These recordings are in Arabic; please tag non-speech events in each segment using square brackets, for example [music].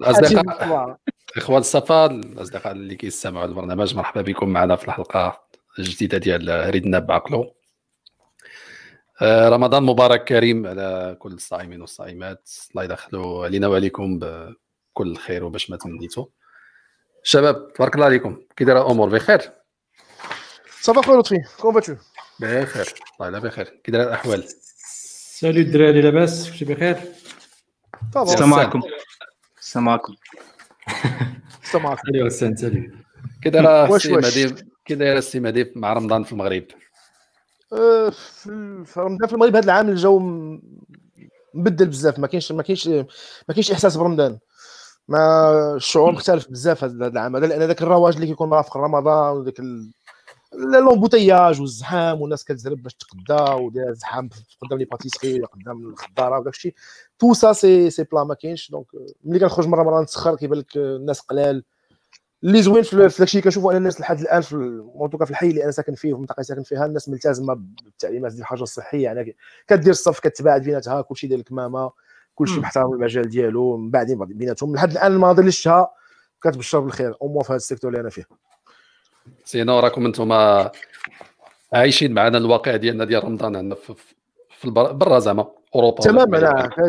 الاصدقاء اخوان الصفا الأصدقاء اللي كيستمعوا البرنامج مرحبا بكم معنا في الحلقة الجديدة ديال ريدنا بعقلو آه، رمضان مبارك كريم على كل الصائمين والصائمات. الله يدخلوا علينا وعليكم بكل خير وباش ما تمنيتوا شباب تبارك الله عليكم. كي دايرة الأمور بخير؟ صافا خويا لطفي. كون فاتو؟ بخير. الله يلا بخير. كي دايرة الأحوال؟ salut الدراري لاباس كلشي بخير؟ السلام عليكم. السلام عليكم. السلام عليكم. salut غسان salut كي دايره واش السي؟ مديف كي دايره السي مديف مع رمضان في المغرب. آه، في رمضان في المغرب هذا العام الجو مبدل بزاف. ما كاينش ما كاينش ما كاينش إحساس برمضان. ما الشعور مختلف بزاف هذا العام. هذا لأن ذاك الرواج اللي كيكون مرافق رمضان وذاك ال- l'embouteillage والزحام والناس كتزرب باش تقدا وداير زحام قدام les pâtisseries قدام الخضارة وداك الشيء. تو سا سي سي بلا ما كاينش donc ملي كنخرج مرة مرة نتسخر كيبان لك الناس قلال. اللي زوين في في داكشي كنشوفوا أن الناس لحد الآن في المنطقة في الحي اللي أنا ساكن فيه في المنطقة اللي ساكن فيها الناس ملتزمة بالتعليمات ديال الحجر الصحي. يعني كدير الصف كتباعد بيناتها كلشي ديال الكمامة كلشي. محترم المجال ديالو. من بعدين بيناتهم لحد الآن المناظر اللي شفتها كتبشر بالخير au moins في هذا ال secteur اللي أنا فيه. sinon راكم أنتم عايشين معنا الواقع ديالنا ديال رمضان عندنا في في البر- برا زعما أوروبا. تماما.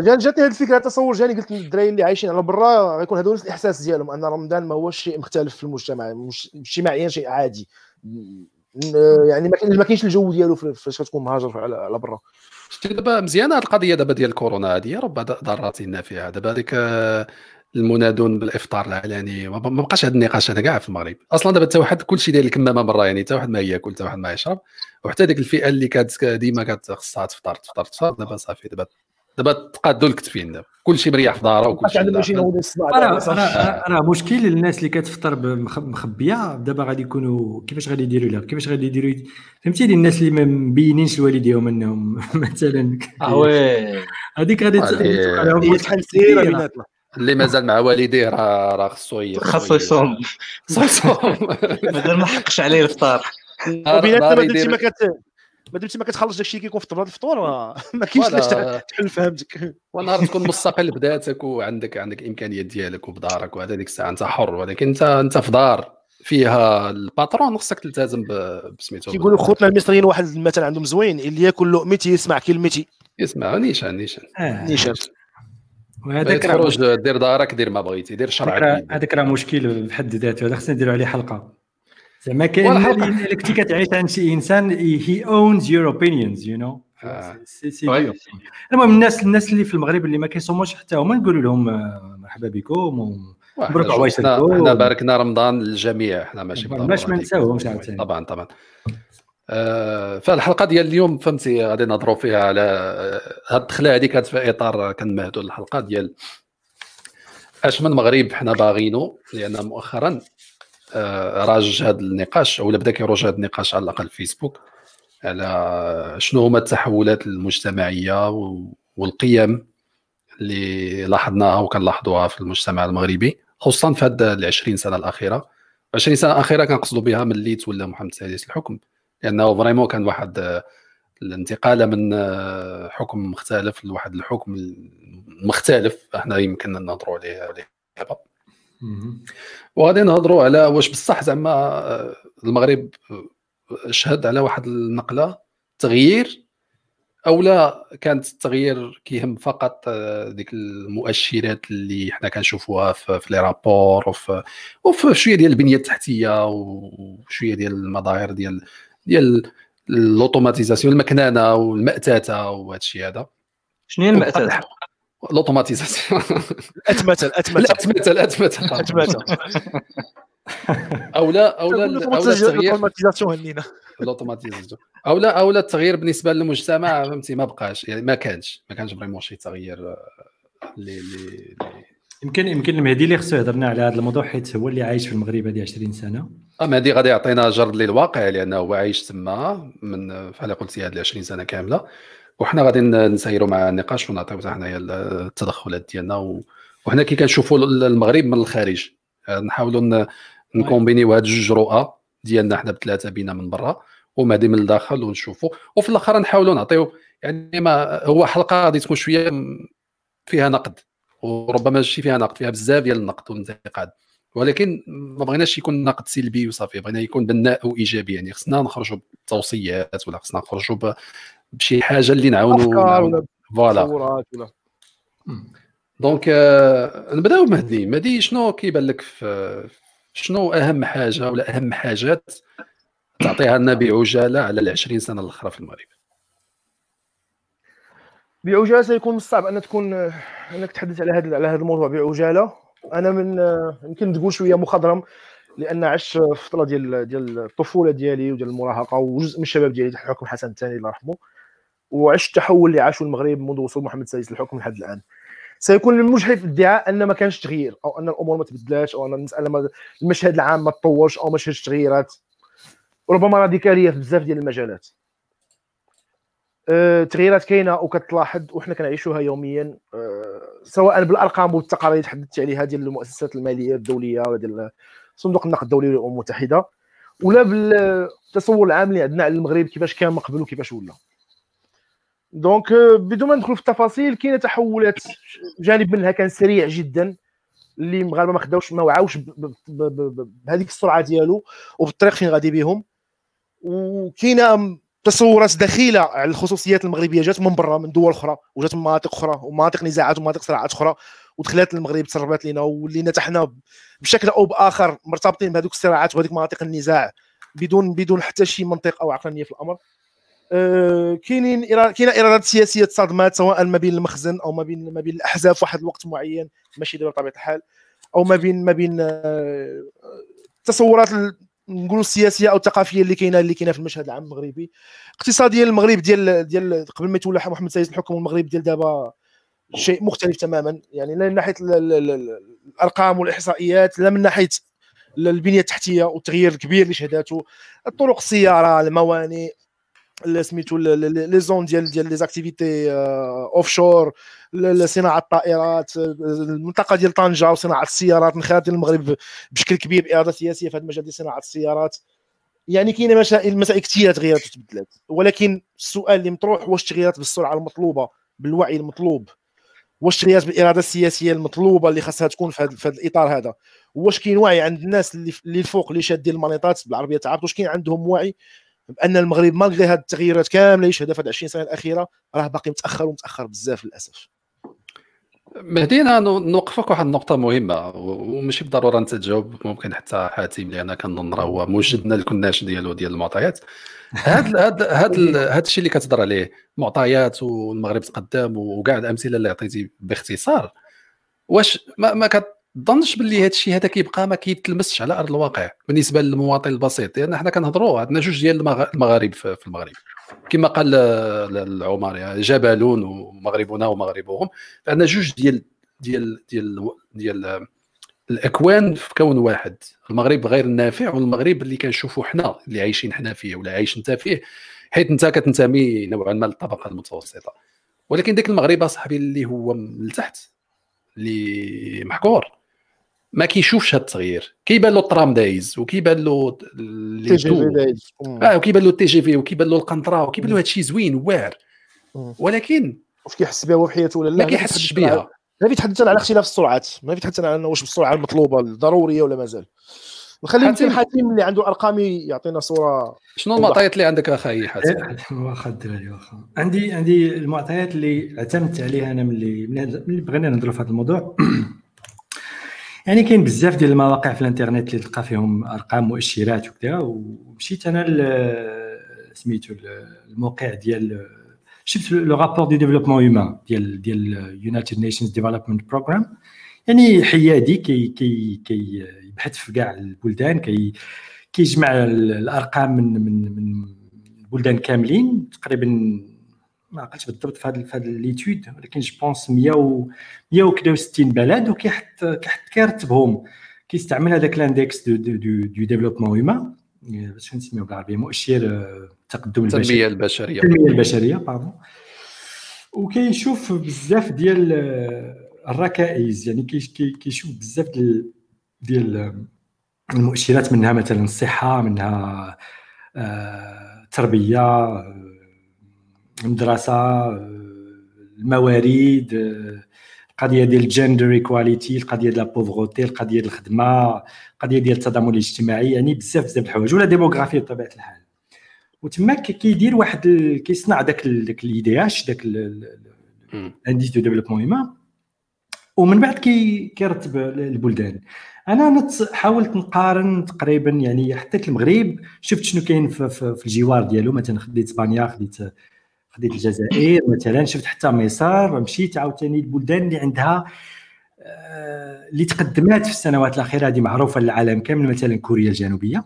جا- جاتني هذه الفكرة تصور جاني قلت للدراري اللي عايشين على برا غيكون هذا نفس الإحساس ديالهم أن رمضان ما هوش شيء مختلف في المجتمع مش اجتماعيا شيء عادي. م- يعني ما كاين- ما كاينش الجو ديالو فاش كتكون مهاجر على على برا. شتي دابا مزيانة هاد القضية دابا ديال كورونا هذه ربما ضراتنا فيها. دابا هذيك آه، المنادون بالإفطار العلني. ما ما بقاش هذا النقاش هذا كاع في المغرب. أصلا دابا حتى واحد كلشي داير الكمامه برا يعني حتى واحد ما ياكل حتى واحد ما يشرب. وحتى ديك الفئة اللي كانت ديما كانت خصها تفطر تفطر تفطر. دابا صافي دابا دابا تقادوا الكتفين دابا كلشي مريح في داره وكلشي راه. راه مشكل الناس اللي كتفطر بمخ- مخبيه دابا غادي يكونوا كيفاش غادي يديروا لها؟ كيفاش غادي يديروا؟ فهمتيني الناس اللي ما مبينينش الوالديهم أنهم [laughs] مثلا آه وي. هذيك غادي. تبقى مشكل شحال كبيرة. بيناتنا. اللي مازال مع والديه راه راه خصو خاصو يصوم. خصو يصوم. [laughs] مازال ما حقش عليه الفطار. وبيناتنا ما يدير- ما كت ما دمتي ما كتخلص داكشي اللي كيكون في طبله الفطور [laughs] ما كاينش علاش تحل فهمتك. ونهار تكون مستقل بذاتك وعندك عندك امكانيات ديالك وبدارك وهذا ديك الساعة أنت حر ولكن أنت أنت في دار فيها الباترون خصك تلتزم ب- بسميتو كيقولوا خوتنا المصريين واحد المثل عندهم زوين اللي ياكل لقمتي يسمع كلمتي. اسمع نيشان نيشان. آه. نيشان. وهذاك راه دير دارك دير ما بغيتي دير شرعك هذاك راه مشكل بحد ذاته هذا خصنا نديروا عليه حلقة زعما كاين اللي كنتي كتعيش عند شي إنسان he owns your opinions you know. المهم الناس الناس اللي في المغرب اللي ما كيصوموش حتى هما نقولوا لهم آه، مرحبا بكم مبروك. عواشركم. حنا باركنا رمضان للجميع حنا ماشي باش ما ننساوهمش عاوتاني. طبعا طبعا فالحلقة ديال اليوم فهمتي غادي نهضروا فيها على آه، هاد الدخله هذه كانت في إطار كنمهدوا الحلقة ديال اش من مغرب حنا باغينو لأن مؤخرا آه، راج هذا النقاش أو بدا كيروج هذا النقاش على الأقل في فيسبوك على شنو هما التحولات المجتمعية والقيم اللي لاحظناها وكنلاحظوها في المجتمع المغربي خصوصا في هذه ال 20 سنة الأخيرة. 20 سنة الأخيرة كنقصدوا بها ملي تولى محمد السادس الحكم. لأنه فريمون كان واحد آه، الانتقال من آه، حكم مختلف لواحد الحكم مختلف إحنا يمكن نهضروا عليه دابا. وغادي نهضروا على واش بصح زعما آه، المغرب شهد على واحد النقلة تغيير أو لا كانت التغيير كيهم فقط ديك المؤشرات اللي حنا كنشوفوها في, في لي رابور وفي وفي شوية ديال البنية التحتية وشوية ديال المظاهر ديال ديال ال automatisation المكننة والأتمتة وهذا الشيء هذا. شنو هي المأساة؟ ال automatisation. أتمتة الاتمته الاتمته الاتمته أتمتة. أو لا أو لا أو لا التغيير. ال automatisation هنينا. ال automatisation. أو لا أو لا التغيير بالنسبة للمجتمع فهمتي ما بقاش. يعني ما كانش ما كانش vraiment شي تغيير آه، اللي اللي- يمكن يمكن المهدي اللي خصو يهضرنا على هذا الموضوع حيت هو اللي عايش في المغرب هذه 20 سنة. اما هذه غادي يعطينا جرد للواقع لأنه هو عايش تما من بحال قلتي هذه 20 سنة كاملة. وحنا غادي نسيروا مع النقاش ونعطيو حتى حنايا التدخلات ديالنا. و... وحنا كي كنشوفوا المغرب من الخارج. آه، نحاولوا ن- نكومبينيو هاد جوج رؤى ديالنا حنا بثلاثه بينا من برا ومهدي من الداخل ونشوفوا وفي الأخر نحاولوا نعطيو يعني ما هو حلقة غادي تكون شوية فيها نقد. وربما ماشي فيها نقد فيها بزاف ديال النقد والانتقاد. ولكن ما بغيناش يكون نقد سلبي وصافي بغينا يكون بناء وايجابي يعني خصنا نخرجوا بتوصيات ولا خصنا نخرجوا بشي حاجة اللي نعاونوا voilà. donc آه، نبداو مهدي مهدي شنو كيبان لك في شنو أهم حاجة ولا أهم حاجات تعطيها لنا بعجالة على ال 20 سنة الأخرى في المغرب؟ بعجاله سيكون من الصعب أن تكون أنك تحدث على هذا على هذا الموضوع بعجاله أنا من يمكن تقول شوية مخضرم لأن عشت فتره ديال ديال الطفولة ديالي وديال المراهقة وجزء من الشباب ديالي تحت حكم حسن الثاني الله يرحمه. وعشت التحول اللي عاشه المغرب منذ وصول محمد السادس للحكم لحد الآن. سيكون من المجحف الادعاء أن ما كانش تغيير أو أن الأمور ما تبدلاش أو أن المسألة المشهد العام ما تطورش أو ما شهدش تغييرات. ربما راديكالية في بزاف ديال المجالات. تغييرات كاينة وكتلاحظ وحنا كنعيشوها يوميا. آه، سواء بالأرقام والتقارير تحدثت عليها ديال المؤسسات المالية الدولية ولا ديال صندوق النقد الدولي للأمم المتحدة ولا بالتصور العام اللي عندنا على المغرب كيفاش كان من قبل وكيفاش ولا. دونك آه، بدون ما ندخل في التفاصيل كاينة تحولات جانب منها كان سريع جدا اللي المغاربه ما خداوش ما وعاوش بهذيك السرعة ديالو وبالطريق فين غادي بهم وكاينة تصورات دخيله على الخصوصيات المغربية جات من برا من دول أخرى وجات من مناطق أخرى ومناطق نزاعات ومناطق صراعات أخرى ودخلات للمغرب تسربات لنا ولينا حتى حنا بشكل أو بآخر مرتبطين بهذوك الصراعات وهذيك مناطق النزاع بدون بدون حتى شي منطق أو عقلانية في الأمر. آه، كاينين كاينة إرادات سياسية تصادمات سواء ما بين المخزن أو ما بين ما بين الأحزاب في واحد الوقت معين ماشي دابا بطبيعة الحال أو ما بين ما بين التصورات ال- نقولوا السياسية أو الثقافية اللي كاينة اللي كاينة في المشهد العام المغربي. اقتصاديا المغرب ديال ديال قبل ما يتولى محمد السادس الحكم المغرب ديال دابا شيء مختلف تماما. يعني لا من ناحية ال- ال- ال- الأرقام والإحصائيات لا من ناحية البنية التحتية والتغيير الكبير اللي شهدته الطرق السيارة الموانئ ال- سميتو les zones ديال ديال les activités offshore صناعه الطائرات المنطقة ديال طنجه وصناعه السيارات انخراط ديال المغرب بشكل كبير بارادة سياسيه في هذا المجال ديال صناعه السيارات يعني كاينة مسائل مسائل كثيره تغيرت وتبدلات ولكن السؤال اللي مطروح واش تغيرات بالسرعه المطلوبه بالوعي المطلوب واش تغيرات بالاراده السياسيه المطلوبه اللي خاصها تكون في هذا, الاطار هذا واش كاين وعي عند الناس اللي اللي الفوق اللي شادين المانيطات بالعربيه تعرف واش كاين عندهم وعي بأن المغرب مالغري هذه التغييرات كاملة اللي يشهدها في هذه 20 سنة الأخيرة راه باقي متأخر ومتأخر بزاف للأسف. مهدي أنا نو- نوقفك واحد النقطة مهمة و- وماشي بالضرورة أنت تجاوب ممكن حتى حاتم لأن كنظن راه هو موجدنا الكناش ديالو ديال المعطيات. هاد هاد هاد هاد الشيء اللي كتهضر عليه معطيات والمغرب تقدم وكاع الامثله اللي عطيتي باختصار واش ما, ما كتظنش باللي هاد الشيء هذا كيبقى ما كيتلمسش على أرض الواقع بالنسبة للمواطن البسيط لأن حنا كنهضروا عندنا جوج ديال المغ- المغارب في المغرب. كما قال العمر يعني جبلون ومغربنا ومغربهم فعندنا جوج ديال ديال ديال ديال الأكوان في كون واحد. المغرب غير النافع والمغرب اللي كنشوفوا حنا اللي عايشين حنا فيه ولا عايش أنت فيه حيت أنت كتنتمي نوعا ما للطبقة المتوسطة. ولكن ديك المغرب أصاحبي اللي هو من التحت اللي محكور. ما كيشوفش هذا التغيير. كيبان له ال tram دايز وكيبان له ال TGV دو- دايز. آه وكيبان له ال TGV وكيبان له القنطرة وكيبان له هذا الشيء زوين واعر. ولكن واش كيحس بها هو في حياته ولا لا؟ ما كيحسش بها. هنا كيتحدث على اختلاف السرعات. ما كيتحدث على واش بالسرعه المطلوبة الضرورية ولا مازال. نخلي حاتم. يمكن حاتم اللي عنده أرقام يعطينا صورة شنو المعطيات اللي عندك أخي حاتم؟ واخا الدراري واخا. عندي عندي المعطيات اللي اعتمدت عليها أنا ملي ملي ملي بغينا نهضروا في هذا الموضوع. [clears throat] يعني كاين بزاف ديال المواقع في الانترنت اللي تلقى فيهم أرقام مؤشرات وكذا ومشيت أنا سميتو الموقع ديال شفت le rapport de développement humain ديال ديال United Nations Development Programme يعني حيادي كي كي كي يبحث في كاع البلدان كي كيجمع ال- الأرقام من من من البلدان كاملين تقريبا ما عقلتش بالضبط في هذا في هذا l'étude ولكن je pense 100 و 160 بلد وكيحط كيحط كيرتبهم كيستعمل هذاك ال index de de de, développement humain باش نسميو بالعربية مؤشر آه، التقدم البشري التنمية البشرية. التنمية البشرية pardon وكيشوف بزاف ديال آه، الركائز يعني كيش- كي- كيشوف بزاف ديال ديال آه، المؤشرات منها مثلا الصحة منها آه، التربيه آه، المدرسة آه، الموارد القضية ديال ال gender equality القضية ديال la pauvreté القضية ديال الخدمة القضية ديال التضامن الاجتماعي يعني بزاف بزاف الحوايج و la démographie بطبيعة الحال. وتما كيدير واحد كيصنع داك داك ال IDH داك ال indice de développement humain ومن بعد كي كيرتب البلدان. أنا حاولت نقارن تقريبا يعني حطيت المغرب شفت شنو كاين في, في, في الجوار ديالو. مثلا خديت اسبانيا خديت خديت الجزائر مثلا شفت حتى مصر مشيت عاوتاني البلدان اللي عندها آه، اللي تقدمات في السنوات الأخيرة هذه معروفة للعالم كامل مثلا كوريا الجنوبية.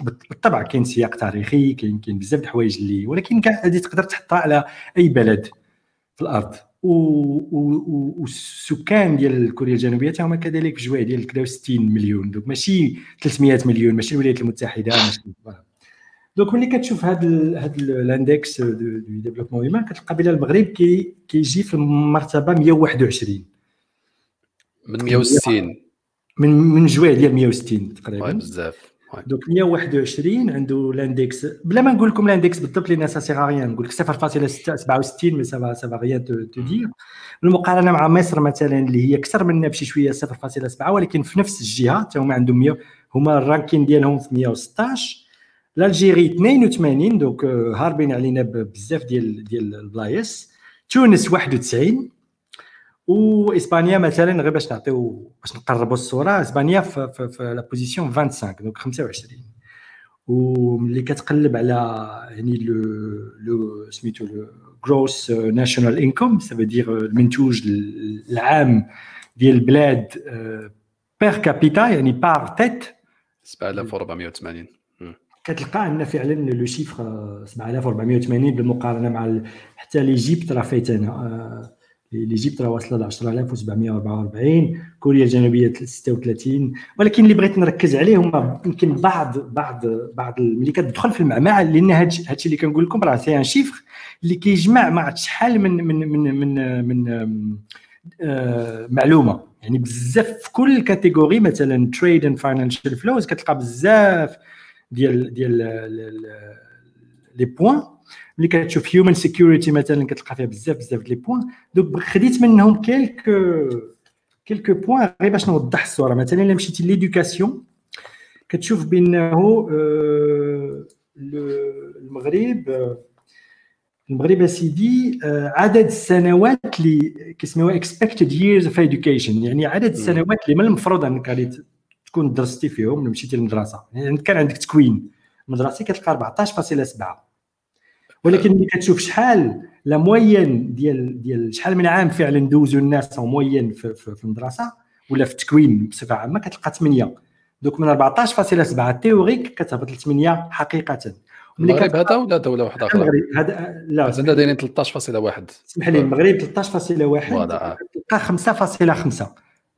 بالطبع كاين سياق تاريخي كاين كاين بزاف الحوايج اللي ولكن كاع هذه تقدر تحطها على أي بلد في الأرض. والسكان ديال كوريا الجنوبية هما كذلك بجوج ديال 60 مليون. donc ماشي 300 مليون ماشي الولايات المتحدة ماشي donc ملي كتشوف هذا هذا ال index de développement humain كتلقى بلا المغرب كي كيجي في المرتبة 121 من 160 من من جوج ديال 160 تقريبا. بزاف. donc 121 عنده l'index بلا ما نقول لكم l'index بالضبط لأن ça sert à rien نقول لك 0.67 mais ça va ça va rien te dire بالمقارنه مع مصر مثلا اللي هي أكثر منا بشي شوية 0.7 ولكن في نفس الجهة حتى هما عندهم 100 هما ال ranking ديالهم في 116 l'Algérie 82 donc هاربين علينا بزاف ديال ديال البلايص تونس 91 واسبانيا مثلا غير باش نعطيو باش نقربوا الصورة اسبانيا في, في, في la position 25 donc 25 وملي كتقلب على يعني لو لو سميتو le Gross National Income ça veut dire المنتوج العام ديال البلاد per capita يعني par tête 7480 كتلقى أن فعلا le chiffre 7480 بالمقارنة مع حتى l'Égypte راه فايتانا l'Égypte راه واصلة ل 10744 كوريا الجنوبية 36 ولكن اللي بغيت نركز عليه هما يمكن بعض بعض بعض ملي كتدخل في المعمعة لأن هذا الشيء اللي كنقول لكم راه c'est un chiffre اللي كيجمع مع شحال من من من من, من آه معلومة. يعني بزاف في كل catégorie مثلا trade and financial flows كتلقى بزاف ديال ديال les points ملي كتشوف human security مثلا كتلقى فيها بزاف بزاف les points donc خديت منهم quelques quelques points غير باش نوضح الصورة مثلا إلا مشيتي l'éducation كتشوف بأنه آه، المغرب المغرب سيدي آه، عدد السنوات اللي كيسميوها expected years of education يعني عدد السنوات اللي من المفروض انك غادي تكون درستي فيهم مشيتي للمدرسة؟ يعني كان عندك تكوين. مدرسي كتلقى 14.7 ولكن ملي كتشوف شحال la moyenne ديال ديال شحال من عام فعلا دوزو الناس en moyenne في, في, في المدرسة ولا في التكوين بصفة عامة كتلقى 8 donc من 14.7 théorique كتهبط ل 8 حقيقه المغرب هذا ولا دولة واحدة أخرى؟ المغرب هذا لا. عندنا دايرين 13.1 اسمح لي المغرب 13.1 تلقى 5.5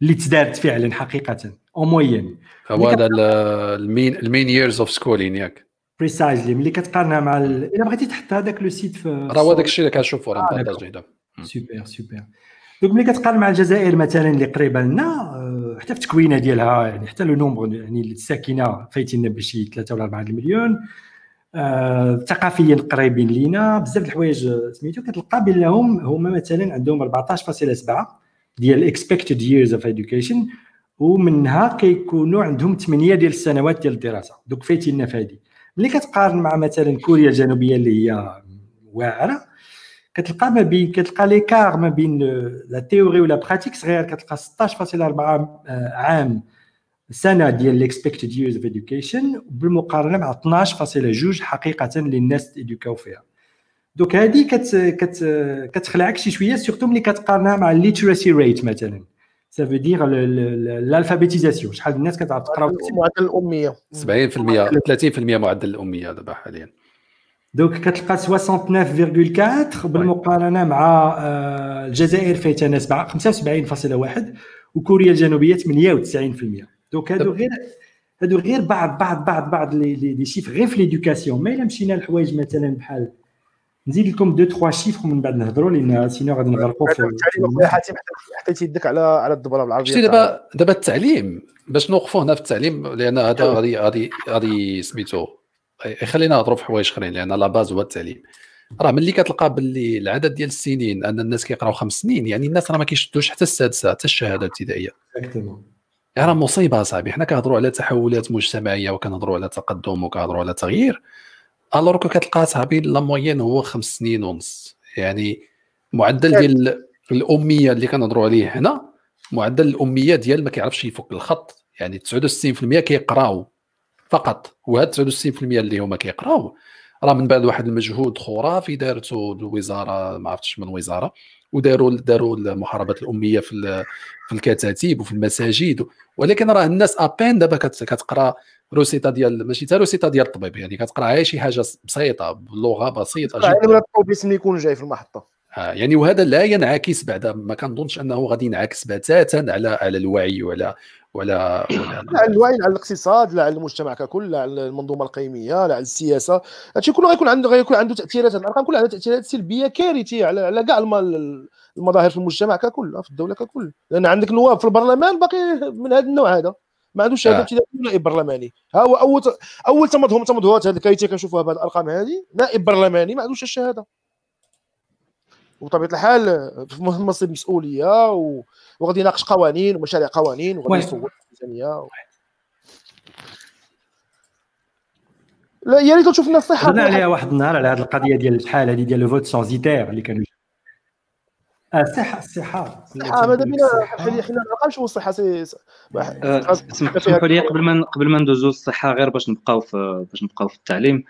اللي تدارت فعلا حقيقه. en moyenne هو هذا ال mean ال mean years of schooling ياك precisely ملي كتقارنها مع ال... الا بغيتي تحط هذاك le site في راه هو داك الشيء اللي كنشوفو راه مبارطاجي super super donc ملي كتقارن مع الجزائر مثلا اللي قريبه لنا حتى في التكوينه ديالها يعني حتى le nombre يعني الساكنه فايتين بشي 3 ولا 4 المليون آه، ثقافيا قريبين لينا بزاف الحوايج سميتو كتلقى بانهم هما مثلا عندهم 14.7 ديال expected years of education ومنها كيكونوا عندهم 8 ديال السنوات ديال الدراسة. donc فايتين في ملي كتقارن مع مثلا كوريا الجنوبية اللي هي واعرة كتلقى ما بين كتلقى l'écart ما بين la théorie و la pratique صغير. كتلقى 16.4 عام سنة ديال ال expected years of education بالمقارنه مع 12.2 حقيقه اللي الناس تيدوكاو فيها. donc هذه كت كت كتخلعك شي شوية surtout ملي كتقارنها مع ال literacy rate مثلا. ça veut dire ال alphabétisation شحال الناس كتعرف تقرأ معدل الأمية. 70% 30% معدل الأمية. دابا حاليا. donc كتلقى 69.4 بالمقارنة مع الجزائر فايتها 75.1 وكوريا الجنوبية 98% donc هادو غير هادو غير بعض بعض بعض بعض les chiffres في l'éducation ما إلا مشينا لحوايج مثلا بحال نزيد لكم deux trois chiffres من بعد نهضروا لأن sinon غادي نغرقوا في حاتم حطيتي يدك على على الضبره بالعربية شتي دابا دابا التعليم باش نوقفوا هنا في التعليم لأن هذا غادي غادي غادي سميتو يخلينا نهضروا في حوايج أخرين لأن la base هو التعليم. راه ملي كتلقى باللي العدد ديال السنين أن الناس كيقراو خمس سنين يعني الناس راه ما كيشدوش حتى السادسة حتى الشهادة الابتدائية. يعني راه مصيبة صاحبي. حنا كنهضروا على تحولات مجتمعية وكنهضروا على تقدم وكنهضروا على تغيير. alors كتلقى صاحبي la moyenne هو خمس سنين ونص. يعني معدل ديال الأمية اللي كنهضروا عليه هنا معدل الأمية ديال ما كيعرفش يفك الخط. يعني 69% كيقراو فقط وهاد 69% اللي هما كيقراو راه من بعد واحد المجهود خرافي دارته الوزارة ما عرفتش من وزارة وداروا داروا محاربه الأمية في في الكتاتيب وفي المساجد. ولكن راه الناس ابين دابا كتقرا روسيتا ديال ماشي حتى روسيتا ديال الطبيب يعني كتقرا غير شي حاجة بسيطة بلغة بسيطة جدا. الطوبيس يكون جاي في المحطة. آه يعني وهذا لا ينعكس بعد ما كنظنش أنه غادي ينعكس بتاتا على على الوعي ولا ولا ولا لا على الوعي على الاقتصاد لا على المجتمع ككل لا على المنظومة القيمية لا على السياسة. هادشي كله غيكون عنده غيكون عنده تأثيرات الارقام كلها عندها تأثيرات سلبية كارثية على على كاع المظاهر في المجتمع ككل في الدولة ككل. لأن عندك نواب في البرلمان باقي من هذا النوع هذا. ما عندوش شهاده ابتدائيه آه. نائب برلماني. ها هو أول أول تمضهم تمضهات هذه كايتي كنشوفوها بهذه الأرقام هذه. نائب برلماني ما عندوش الشهادة. وبطبيعة الحال في منصب مسؤولية و... وغادي يناقش قوانين ومشاريع قوانين وغادي يصوت الميزانية و... لا يا ريت تشوف لنا الصحه هضرنا عليها واحد النهار على هذه القضية ديال شحال هذه ديال le vote censitaire اللي كانوا الصحه الصحة. الصحة ماذا بينا؟ حنا ما نبقاوش الصحة c'est اسمحوا لي قبل ما قبل ما ندوزو الصحه غير باش نبقاو في باش نبقاو في التعليم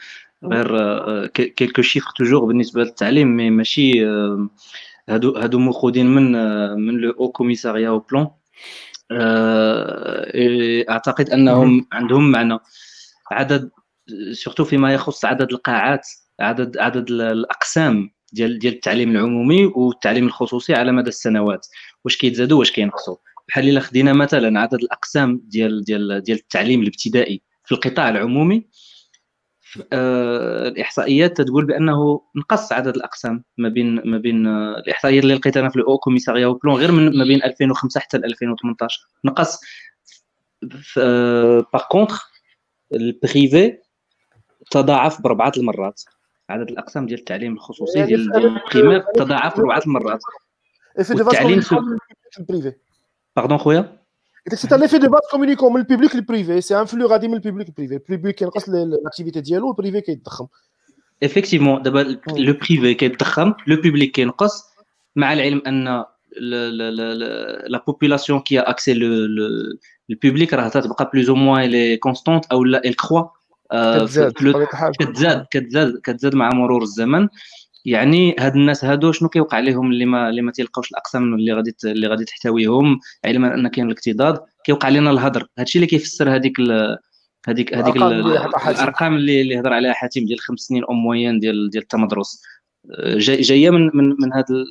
غير quelques chiffres toujours بالنسبة للتعليم mais ماشي هادو هادو مخودين من من le haut commissariat au plan أعتقد أنهم عندهم معنى. عدد surtout فيما يخص عدد القاعات عدد عدد الأقسام ديال ديال التعليم العمومي والتعليم الخصوصي على مدى السنوات. واش كيتزادوا واش كينقصوا؟ بحال إلا خدينا مثلا عدد الأقسام ديال ديال ديال التعليم الابتدائي في القطاع العمومي آه الإحصائيات تقول بأنه نقص عدد الأقسام ما بين ما بين آه الإحصائيات اللي لقيتها في ال haut commissariat au plan غير من ما بين 2005 حتى 2018 نقص par contre ال privé تضاعف باربعه المرات. عدد الأقسام ديال التعليم الخصوصي يعني ديال ال primaire تضاعف اربعه المرات والتعليم في ال privé pardon خويا؟ c'est un effet de vases communicants من ال public لل privé c'est un flux غادي من ال public لل privé ال public كينقص l'activité ديالو وال privé كيتضخم effectivement دابا le privé كيتضخم le public كينقص مع العلم ان la population qui accède ال public راه تتبقى plus ou moins elle est constante أو لا elle croît كتزاد كتزاد كتزاد كتزاد مع مرور الزمن. يعني هاد الناس هادو شنو كيوقع لهم اللي ما اللي ما تيلقاوش الأقسام اللي غادي اللي غادي تحتويهم؟ علما أن كاين الاكتضاد كيوقع لنا الهدر. هادشي اللي كيفسر هذيك هذيك هذيك الأرقام اللي اللي هضر عليها حاتم ديال خمس سنين en moyenne ديال ديال التمدرس. جاية من من من هذا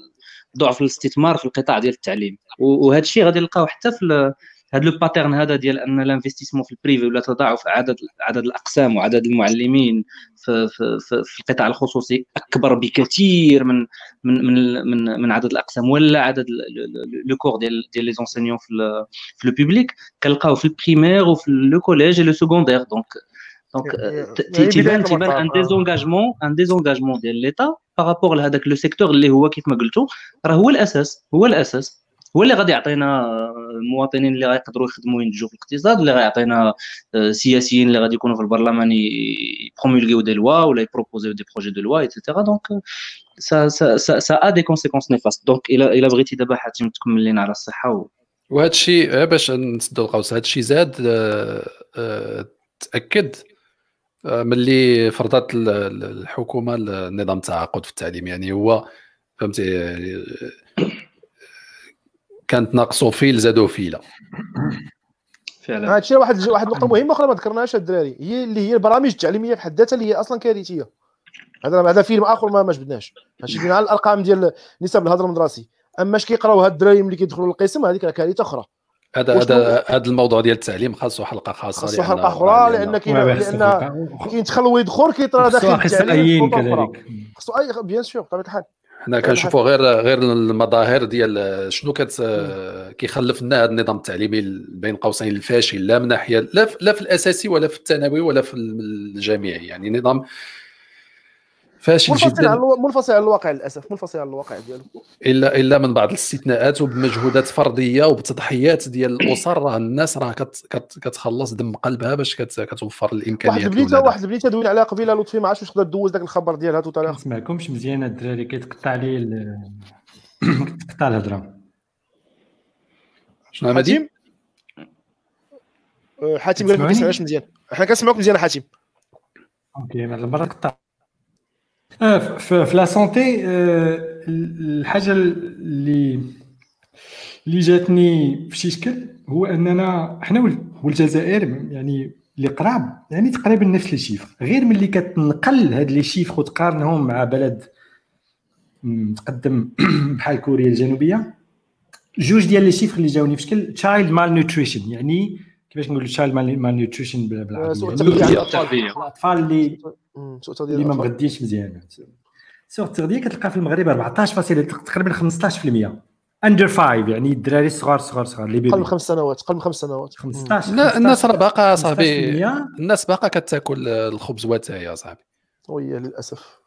ضعف الاستثمار في القطاع ديال التعليم. وهذا الشيء غادي نلقاوه حتى في هذا le pattern هذا ديال أن ال investissement في ال privé ولا تضاعف عدد عدد الأقسام وعدد المعلمين في, في, في, في القطاع الخصوصي أكبر بكثير من من من من, من عدد الأقسام ولا عدد le corps ديال ديال les enseignants في في le public كنلقاو في ال primaire وفي le collège le secondaire donc donc تيبان تيبان un désengagement un désengagement ديال l'état par rapport لهذاك le secteur اللي هو كيف ما قلتوا راه هو الاساس هو الأساس. هو اللي غادي يعطينا المواطنين اللي غيقدروا يخدموا ينتجوا في الاقتصاد اللي غيعطينا آه، سياسيين اللي غادي يكونوا في البرلمان يبرومولغيو des lois ولا يبروبوزيو des projets de loi et cetera donc ça ça ça ça a des conséquences néfastes donc إلى إلى بغيتي دابا حاتم تكمل لنا على الصحه و... وهذا الشيء باش نسدوا القوس هذا الشيء زاد آه، آه، تأكد ملي فرضت الحكومة النظام التعاقد في التعليم. يعني هو فهمتي كانت ناقصو فيل زادو فيلة. فعلا. هادشي واحد واحد النقطة مهمة أخرى ما ذكرناهاش الدراري هي اللي هي البرامج التعليمية في حد ذاتها اللي هي أصلا كارثيه هذا هذا فيلم آخر ما ما جبدناش ماشي على الأرقام ديال نسب الهضر المدرسي أما اش كيقراو هاد الدراري ملي كيدخلوا للقسم هذيك كارثة أخرى. هذا هذا هذا الموضوع ديال التعليم خاصو حلقة خاصة. خاصو حلقة أخرى لأن كاين لأن كاين تخلوي يدخل كيطرا داخل التعليم كذلك. خاصو et bien sûr بطبيعة الحال. حنا كنشوفوا غير غير المظاهر ديال شنو كت كيخلف لنا هذا النظام التعليمي بين قوسين الفاشل لا من ناحيه لا في, لا في الأساسي ولا في الثانوي ولا في الجامعي. يعني نظام فاشل منفصل جدا. عن منفصل عن الواقع للأسف منفصل عن الواقع ديالو. الا إلا من بعض الاستثناءات وبمجهودات فردية وبتضحيات ديال الأسر راه الناس راه كت كت كتخلص دم قلبها باش كت كتوفر واحد الامكانيات البنيته للولادة. واحد البنيتة دوينا عليها قبيلة لطفي ما عرفتش واش تقدر دوز داك الخبر ديالها تو ما تاريخ نسمعكمش مزيان الدراري كيتقطع لي [clears throat] كتقطع الهضرة. شنو حاتم؟ أه، حاتم قال لك ما؟ كنسمعوش مزيان. حنا كنسمعوك مزيان حاتم. OK المره تقطع آه، في في la santé الحاجة اللي اللي جاتني في شي شكل هو أننا حنا وال- والجزائر يعني اللي قراب يعني تقريبا نفس les chiffres. غير ملي كتنقل هاد les chiffres وتقارنهم مع بلد متقدم [clears throat] بحال كوريا الجنوبية جوج ديال les chiffres اللي جاوني في شكل child malnutrition يعني كيفاش نقولوا child malnutrition بالعربيه سوء التغذيه. الأطفال الأطفال اللي سوء اللي ما. مغديش مزيان. سوء التغذية كتلقى في المغرب 14 فاصلة تقريبا 15% under 5 يعني الدراري الصغار صغار صغار اللي قبل خمس سنوات قبل خمس سنوات. 15 لا الناس راه باقا 15% صاحبي الناس باقا كتاكل الخبز واتاي صاحبي. oui للأسف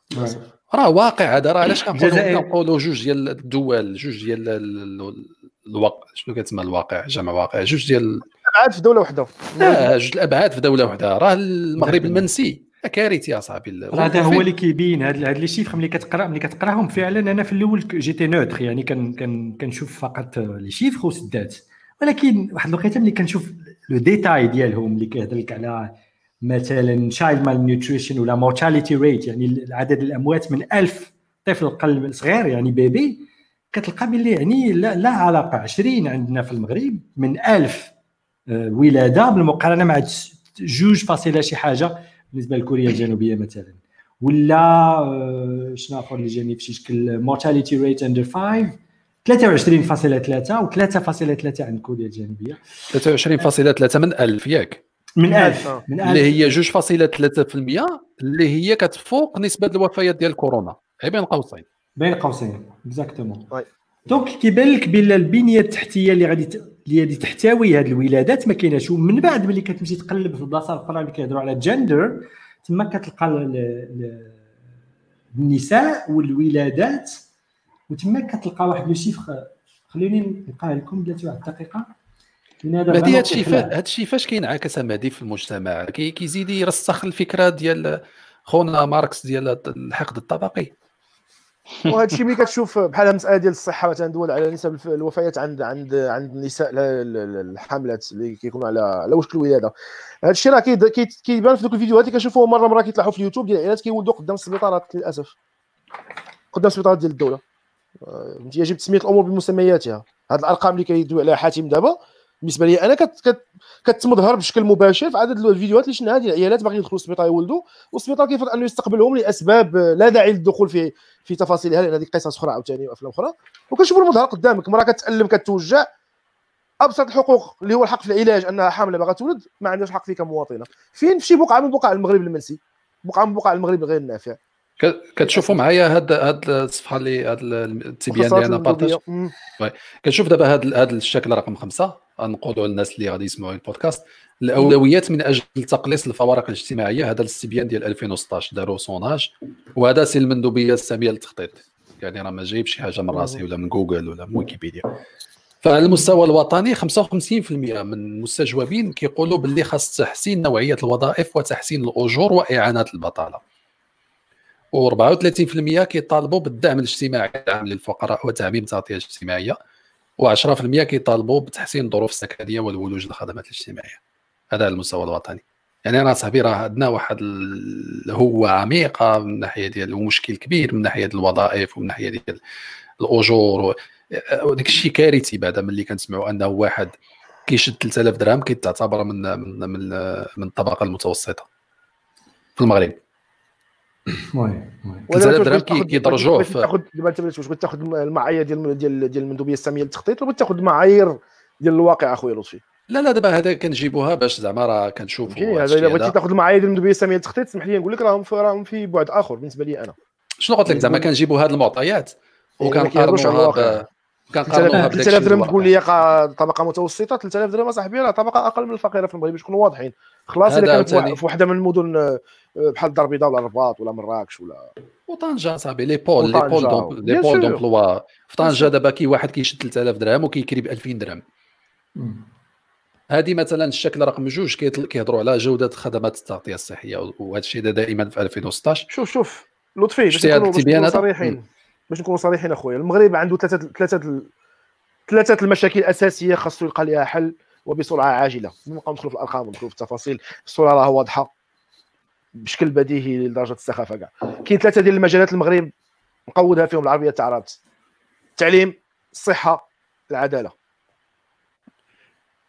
راه واقع هذا راه علاش كنقولوا جوج ديال الدول جوج ديال ال- ال- الواقع شنو كتسمى الواقع؟ جمع واقع. جوج ديال عاد في دولة واحدة لا جوج الأبعاد في دولة واحدة راه المغرب المنسي. كارثي يا صاحبي. راه هذا هو اللي كيبين. هاد هاد les chiffres ملي كتقرا ملي كتقراهم فعلا أنا في الأول j'étais neutre يعني كان كان كنشوف فقط les chiffres وسدات. ولكن واحد الوقيته ملي كنشوف le détail ديالهم اللي كيهضر لك على مثلا child malnutrition ولا mortality rate يعني عدد الأموات من ألف طفل قلب صغير يعني bébé كتلقى باللي يعني لا, لا علاقة. 20 عندنا في المغرب من ألف آه، ولادة بالمقارنة مع جوج فاصلة شي حاجة بالنسبة لكوريا الجنوبية مثلا. ولا آه، شنو آخر اللي جاني في شي شكل؟ mortality rate under 5 23.3 و 3.3 عند كوريا الجنوبية. 23.3 من 1000 ياك؟ من من 1000 ألف، من اللي 1000 هي 2.3% اللي هي كتفوق نسبة الوفيات ديال كورونا. هي بين قوسين. بين قوسين exactement. donc كيبان لك بان البنية التحتية اللي غادي اللي غادي تحتوي هذه الولادات ما كايناش. ومن بعد ملي كتمشي تقلب في البلاصة الأخرى اللي كيهضروا على جندر تما كتلقى ال- ال- النساء والولادات. وتما كتلقى واحد le chiffre خليني نلقاه لكم بلاتي واحد الدقيقة. مهدي هذا الشيء كيخلع. هذا الشيء فاش كينعكس مهدي في المجتمع. كي- كيزيد يرسخ الفكرة ديال خونا ماركس ديال الحقد الطبقي. وهذا الشيء ملي كتشوف بحال المساله ديال الصحة مثلا دول على نسب الوفيات عند عند عند النساء ال- ال- الحاملات اللي كيكونوا على على وشك الولادة. هذا الشيء راه كيبان في دوك الفيديوهات اللي كنشوفوهم مره مرة كيطلعوا في اليوتيوب ديال العائلات كيولدوا قدام السبيطارات للأسف. قدام السبيطارات ديال الدولة. آه، جبت تسمية الأمور بمسمياتها. هذه الأرقام اللي كيدوي عليها حاتم دابا بالنسبة لي أنا كت كت كتمظهر بشكل مباشر في عدد الفيديوهات اللي شفناها ديال العيالات باغيين يدخلوا السبيطار يولدوا. والسبيطار كيفرض أنه يستقبلهم لأسباب لا داعي للدخول في في تفاصيلها لأن هذه قصص أخرى عاوتاني وأفلام أخرى. وكنشوفوا المظهر قدامك. مراه كتألم كتوجع. أبسط الحقوق اللي هو الحق في العلاج أنها حاملة باغا تولد ما عندهاش حق فيه كمواطنة. فين؟ في شي بقعة من بقاع المغرب المنسي. بقعة من بقاع المغرب غير النافع. كتشوفوا معايا هاد هاد الصفحة اللي هاد التبيان اللي أنا بارطاج. مم. كنشوف دابا هاد هاد الشكل رقم خمسة. غنقولوا للناس اللي غادي يسمعوا البودكاست. الأولويات من أجل تقليص الفوارق الاجتماعية. هذا الاستبيان ديال 2016 داروا sondage. وهذا c'est المندوبية الساميه للتخطيط يعني راه ما جايب شي حاجة من راسي ولا من جوجل ولا من ويكيبيديا. فعلى المستوى الوطني 55% من المستجوبين كيقولوا باللي خاص تحسين نوعية الوظائف وتحسين الأجور وإعانة البطالة. و34% كيطالبوا بالدعم الاجتماعي العام للفقراء وتعميم التغطية الاجتماعية و10% كيطالبوا بتحسين الظروف السكنية والولوج للخدمات الاجتماعية. هذا على المستوى الوطني. يعني أنا صاحبي راه عندنا واحد الهوه عميقه من ناحية ديال ومشكل كبير من ناحية الوظائف ومن ناحية ديال الأجور وداك الشيء كارثي بعدا ملي كنسمعوا أنه واحد كيشد 3000 درهم كيتعتبر من من, من الطبقة المتوسطة في المغرب. [coughs] oui oui. 3000 واش درهم كيدرجوه تاخذ دابا انت واش بغيت تاخذ المعايير ديال ديال ديال المندوبية السامية للتخطيط ولا بغيت تاخذ المعايير ديال الواقع أخويا لطفي. لا لا دابا هذا كنجيبوها باش زعما راه كنشوفوا هذا إلا بغيتي. تاخذ المعايير ديال المندوبية السامية للتخطيط اسمح لي نقول لك راهم في راهم في بعد آخر بالنسبة لي أنا. شنو قلت لك؟ زعما كنجيبوا هذه المعطيات إيه، وكنقارنوها كنقارنوها 3000 درهم تقول لي طبقة متوسطة 3000 درهم أصاحبي راه طبقة أقل من الفقيرة في المغرب باش نكونوا واضحين. خلاص إلا كانت في واحدة من المدن بحال الدار البيضاء ولا الرباط ولا مراكش ولا وطنجة صاحبي لي بول لي بول لي بول دومبلوا في طنجه دابا كي واحد كيشد 3000 درهم وكيكري ب 2000 درهم. هذه مثلا الشكل رقم جوج كيهضروا على جودة خدمات التغطية الصحية وهذا الشيء دائما في 2016 شوف شوف لطفي باش نكونوا صريحين. باش نكونوا صريحين أخويا المغرب عنده ثلاثة ثلاثة ثلاثة المشاكل الأساسية خاصو يلقى لها حل وبسرعة عاجلة. نبقاو ندخلوا في الأرقام وندخلوا في التفاصيل. الصورة راه واضحة. بشكل بديهي لدرجة السخافة كاع. كاين ثلاثة ديال المجالات المغرب نقودها فيهم العربية تعرضت التعليم الصحة العدالة.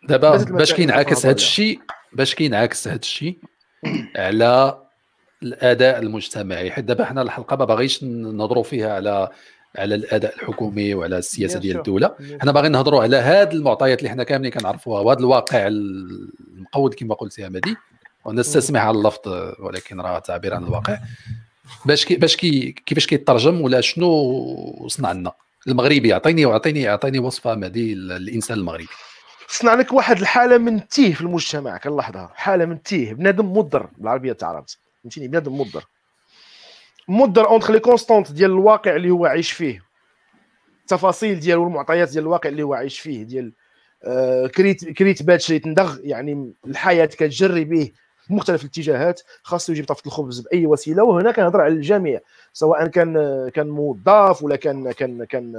دابا باش كينعكس هذا الشيء باش كينعكس هذا الشيء على الأداء المجتمعي. حيت دابا حنا الحلقة ما باغيش نهضروا فيها على على الأداء الحكومي وعلى السياسة ديال الدولة. حنا باغيين نهضروا على هذه المعطيات اللي حنا كاملين كنعرفوها وهذا الواقع المقود كما قلت يا مدي ونستسمح على اللفظ ولكن راه تعبير عن الواقع. باش كي باش كي كيفاش كيترجم ولا شنو صنع لنا؟ المغربي اعطيني اعطيني اعطيني وصفة مهدي الإنسان المغربي. صنع لك واحد الحالة من التيه في المجتمع كنلاحظها. حالة من التيه بنادم مضر بالعربية تعرفت فهمتيني؟ بنادم مضر. مضر اونتر لي كونستونت ديال الواقع اللي هو عايش فيه. التفاصيل ديالو والمعطيات ديال الواقع اللي هو عايش فيه ديال آه كريت كريت بات شريت ندغ يعني الحياة كتجري به. في مختلف الاتجاهات خاصو يجيب طفله الخبز بأي وسيلة وهنا كنهضر على الجميع سواء كان كان موظف ولا كان كان كان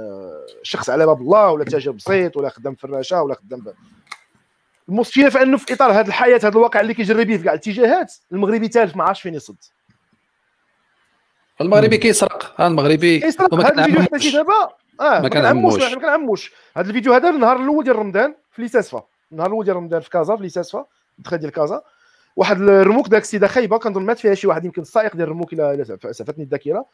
شخص على باب الله ولا تاجر بسيط ولا خدام فراشه ولا خدام المشكلة في أنه في إطار هذه الحياة هذا الواقع اللي كيجري به في كاع الاتجاهات المغربي تالف ما عارفش فين يصد. المغربي كيسرق المغربي كيسرق. هذا الفيديو حتى دابا؟ آه ما كنعموش. ما كنعموش. هذا الفيديو هذا النهار الأول ديال رمضان في ليساسفا النهار الأول ديال رمضان في كازا في ليساسفا الدخل ديال كازا. واحد الرموك داك السيده خايبه كنظن مات فيها شي واحد يمكن السائق ديال الرموك إلى سفتني الذاكرة.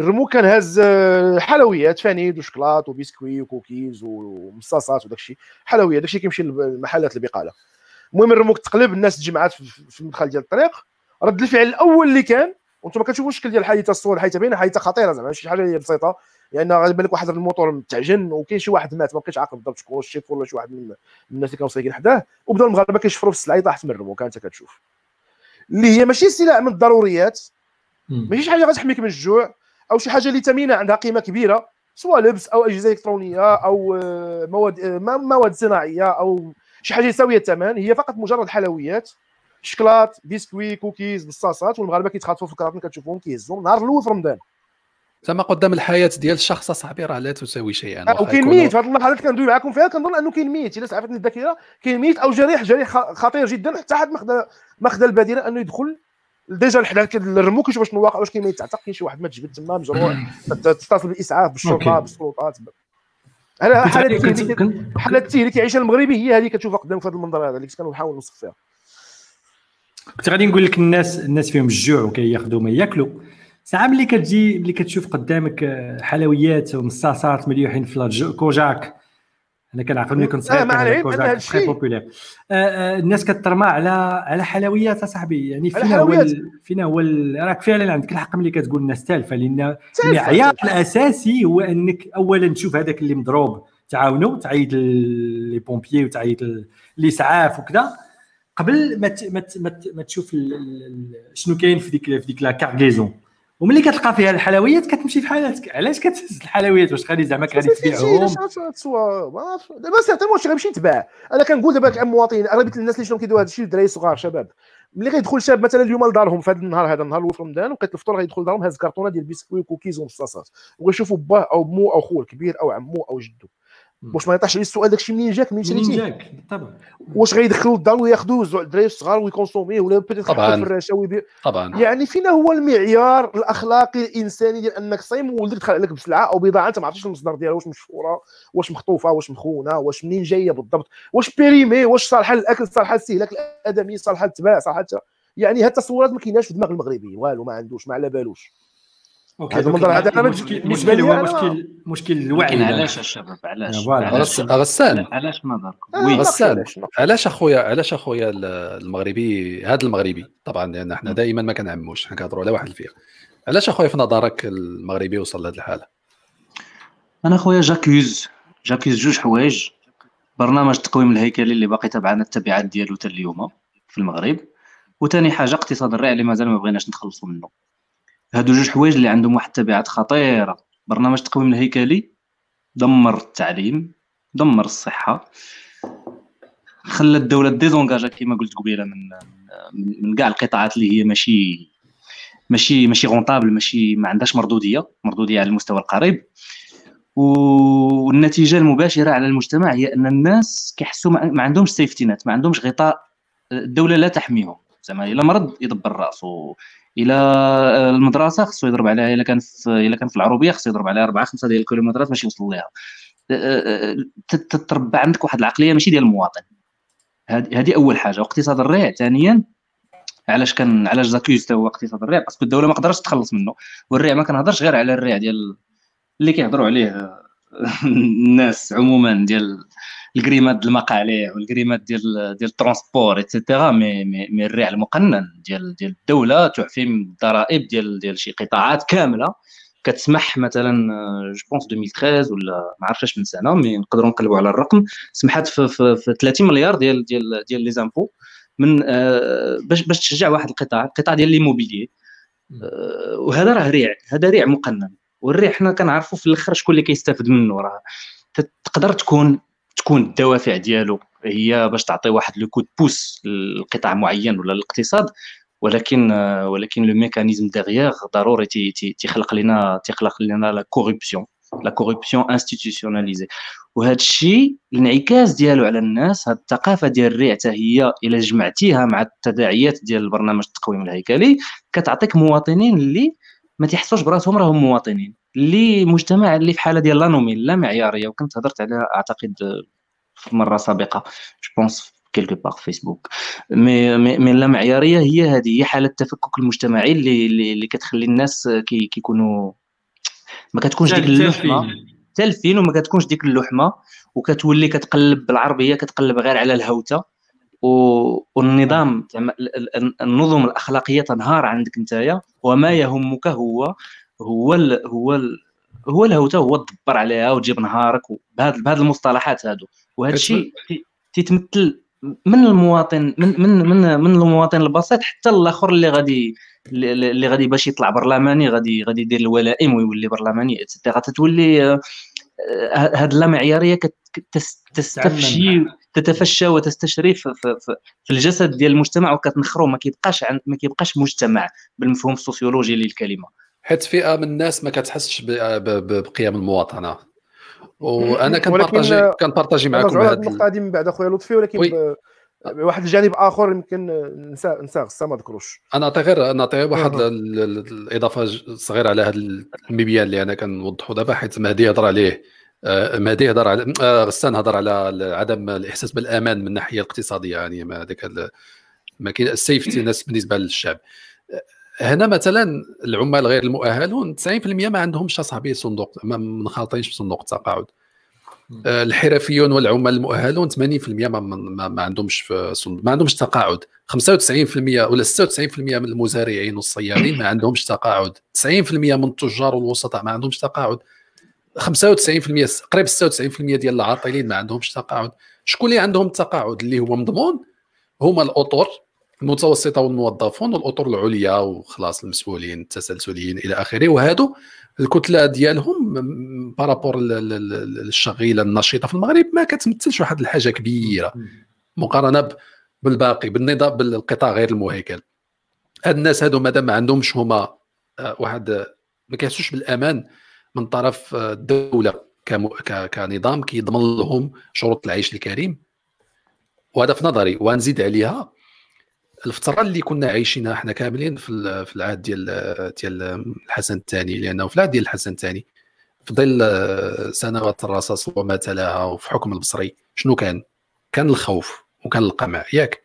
الرموك كان هاز آه، حلويات فانيد وشكلاط و biscuits و cookies ومصاصات وداك الشيء. حلويات داك الشيء كيمشي للمحلات البقالة. المهم الرموك تقلب الناس تجمعات في المدخل ديال الطريق. رد الفعل الأول اللي كان وأنتم كتشوفوا الشكل ديال الحادثة الصور الحادثه باينه حادثة خطيرة زعما ماشي حاجة بسيطة. لأن يعني غالبا لك واحد الموتور متعجن وكاين شي واحد مات ما بقيتش عاقل بالضبط شكون الشيف ولا شي واحد من الناس اللي كانوا سايقين حداه وبداو المغاربة كيشفروا في السلعه طاحت من الرموك انت كتشوف. اللي هي ماشي سلع من الضروريات ماشي شي حاجة غتحميك من الجوع أو شي حاجة اللي ثمينه عندها قيمة كبيرة سواء لبس أو أجهزة إلكترونية أو آه، مواد آه، مواد صناعية أو شي حاجة يساويه الثمن هي فقط مجرد حلويات شكلاط biscuits cookies مصاصات والمغاربة كيتخاطفوا في الكراتين كتشوفهم كيهزوا نهار الأول في رمضان. زعما قدام الحياة ديال الشخص صاحبي راه لا تساوي شيئا آه وكاين ميت في هذه اللحظات اللي كندوي معكم فيها كنظن أنه كاين ميت. إلا سعفتني الذاكرة كاين ميت أو جريح جريح خطير جدا حتى حد ما خدا المبادرة أنه يدخل déjà لحدا الرموك كيشوف شنو واقع واش كاين ميت. تعتق كاين شي واحد مات جبد تما مجروح تتصل بالإسعاف بالشرطة بالسلطات أنا حالات حالات اللي كيعيشها المغربي هي هذه كتشوفها قدام في هذا المنظر هذا اللي كنت كنحاول نوصف فيها. كنت غادي نقول لك الناس الناس فيهم الجوع وكياخذوا ما ياكلوا ساعة ملي كتجي ملي كتشوف قدامك حلويات ومصاصات مليوحين في كوجاك. أنا كنعقل ملي كنت صغير مع العلم ان هذا الشيء. populaire الناس كترمى على على حلويات أصاحبي. يعني فينا هو فينا هو راك فعلا عندك الحق ملي كتقول الناس تالفة لأن المعيار الأساسي هو إنك اولا تشوف هذاك اللي مضروب تعاونوا تعيط ل les pompiers وتعيط الاسعاف وكذا. قبل ما ما ما تشوف شنو كاين في ديك في ديك la cargaison وملي كتلقى فيها الحلويات كتمشي في حالاتك. علاش كتهز الحلويات؟ واش غادي زعما غادي تبيعهم؟ دابا certainement واش غيمشي يتباع أنا كنقول دابا المواطنين اغلبية الناس اللي شنو كيديروا هذا الشيء الدراري الصغار شباب. ملي غيدخل شاب مثلا اليوم لدارهم في هذا النهار هذا النهار في رمضان وقت الفطور غيدخل لدارهم هاز كرتونة ديال biscuits و cookies ومصاصات. وغيشوفوا باه أو مو أو خوه الكبير أو عمو أو جدو. واش ما يطيحش عليه السؤال داكشي منين جاك منين شريتيه منين جاك؟ بالطبع واش غيدخلوا الدار وياخذوه الدراري الصغار ويكونسوميه ولا بيتيت طبعا. الفراشه ويبيع؟ طبعا. يعني فينا هو المعيار الأخلاقي الإنساني ديال أنك صايم وولدك دخل عليك بسلعة أو بضاعة أنت ما عرفتش المصدر ديالها واش مشفوره واش مخطوفة واش مخونة واش منين جاية بالضبط واش بيريمي واش صالحة للأكل صالحة للاستهلاك الادمي صالحة للتباع صالحة يعني هاد التصورات ما كايناش في دماغ المغربي والو ما عندوش ما على بالوش. أوكي هذا المنظر هذا المشكل هو مشكل مشكل الوعي. علاش الشباب علاش؟ غسان علاش؟ نظركم oui. غسان علاش أخويا علاش أخويا المغربي هذا المغربي؟ طبعا لأن إحنا دائما ما كنعموش حنا كنهضروا على واحد الفئة. علاش أخويا في نظرك المغربي وصل لهذه الحالة؟ أنا أخويا j'accuse j'accuse جوج حوايج. برنامج التقويم الهيكلي اللي باقي تابعنا التبعات ديالو حتى اليوم في المغرب. وثاني حاجة اقتصاد الريع اللي مازال ما بغيناش نتخلصوا منه. هادو جوج حوايج اللي عندهم واحد التبعات خطيرة. برنامج التقويم الهيكلي دمر التعليم دمر الصحة. خلى الدولة désengagea كما قلت قبيلة من من كاع القطاعات اللي هي ماشي ماشي ماشي rentable ماشي ما عندهاش مردودية. مردودية على المستوى القريب. والنتيجة المباشرة على المجتمع هي أن الناس كيحسوا ما عندهمش safety net ما عندهمش غطاء. الدولة لا تحميهم. زعما إلا مرض يدبر راسو إلى المدرسة خصو يضرب عليها إلا كان في إلا كان في العروبية خصو يضرب عليها 4 5 ديال الكيلومترات باش يوصل ليها. تتربى عندك واحد العقلية ماشي ديال المواطن. هذه أول حاجة. واقتصاد الريع ثانيا علاش كان علاش j'accuse هو اقتصاد الريع؟ parce que الدولة ما قدرتش تخلص منه والريع ما كنهضرش غير على الريع ديال اللي كيهضروا عليه [laughs] الناس عموما ديال الكريمات المقاليع والكريمات ديال ديال ال transport et cetera mais mais, mais الريع المقنن ديال ديال الدولة تعفي من الضرائب ديال ديال شي قطاعات كاملة. كتسمح مثلا je pense 2013 ولا ما عرفتش من سنة mais نقدروا نقلبوا على الرقم. سمحت في, في, في 30 مليار ديال ديال ديال les impôts من آه باش باش تشجع واحد القطاع القطاع ديال l'immobilier آه وهذا راه ريع هذا ريع مقنن. والريع حنا كنعرفوا في الأخر شكون اللي كيستافد منه راه. تقدر تكون تكون الدوافع ديالو هي باش تعطي واحد le coup de pouce لقطاع معين ولا الاقتصاد ولكن ولكن le mécanisme derrière ضروري تيخلق لنا تيخلق لنا la corruption la corruption institutionnalisée وهذا الشيء الانعكاس ديالو على الناس هذه الثقافة ديال الريع هي إلا جمعتيها مع التداعيات ديال البرنامج التقويم الهيكلي كتعطيك مواطنين اللي ما تيحسوش براسهم راهم مواطنين. اللي مجتمع اللي في حالة ديال l'anomie لا معيارية وكنت هضرت عليها أعتقد في مرة سابقة je pense quelque part فيسبوك mais mais لا معيارية هي هذه هي حالة التفكك المجتمعي اللي اللي كتخلي الناس كي كيكونوا ما كتكونش ديك اللحمة. تالفين وما كتكونش ديك اللحمة وكتولي كتقلب بالعربية كتقلب غير على الهمزة. والنظام النظم الأخلاقية تنهار عندك نتايا وما يهمك هو هو ال هو ال هو الهوتة هو تدبر عليها وتجيب نهارك بهذه بهذه المصطلحات هادو. وهذا الشيء تيتمثل من المواطن من من من من المواطن البسيط حتى الآخر اللي غادي اللي غادي باش يطلع برلماني غادي غادي يدير الولائم ويولي برلماني اتسيتيرا تتولي هاد اللامعياريه تستفشي تتفشى وتستشري في, في, في الجسد ديال المجتمع وكتنخرو. ما كيبقاش ما كيبقاش مجتمع بالمفهوم السوسيولوجي للكلمة. حيت فئه من الناس ما كتحسش بقيم المواطنة. وأنا كنبارطاجي كنبارطاجي معكم هذه النقطة هذه من بعد أخويا لطفي ولكن. واحد الجانب آخر يمكن نسى نسى غصه ما ذكروش أنا نعطي غير نعطي واحد الإضافة صغيرة على هذا المبيان اللي أنا كنوضحوا دابا حيت مهدي هضر عليه. آه، مهدي هضر على آه، غسان هضر على عدم الإحساس بالأمان من الناحية الاقتصادية يعني ما هذاك ما كاين السيفتي ناس [clears throat] بالنسبة للشعب. هنا مثلا العمال غير المؤهلون 90% ما عندهمش اصاحبي صندوق ما منخالطينش في صندوق التقاعد. آه، الحرفيون والعمال المؤهلون 80% ما, ما, ما عندهمش في ما عندهمش تقاعد. 95% ولا 96% من المزارعين والصيادين ما عندهمش تقاعد. 90% من التجار والوسطاء ما عندهمش تقاعد. 95% قريب 96% ديال العاطلين ما عندهمش تقاعد. شكون اللي عندهم التقاعد؟ اللي هو مضمون. هما الأطر المتوسطة والموظفون والاطر العليا وخلاص المسؤولين التسلسليين إلى آخره. وهادو الكتلة ديالهم بارابور للشغيلة النشيطة في المغرب ما كتمثلش واحد الحاجة كبيرة. مقارنة بالباقي بالنظام بالقطاع غير المهيكل. هاد الناس هادو مادام ما عندهمش هما آه، واحد ما كيحسوش بالأمان من طرف آه، الدولة كنظام كيضمن لهم شروط العيش الكريم. وهذا في نظري ونزيد عليها الفترة اللي كنا عايشينها إحنا كاملين في في العهد ديال ديال الحسن الثاني لأنه في العهد ديال الحسن الثاني في ظل سنوات الرصاص وما تلاها وفي حكم البصري شنو كان؟ كان الخوف وكان القمع ياك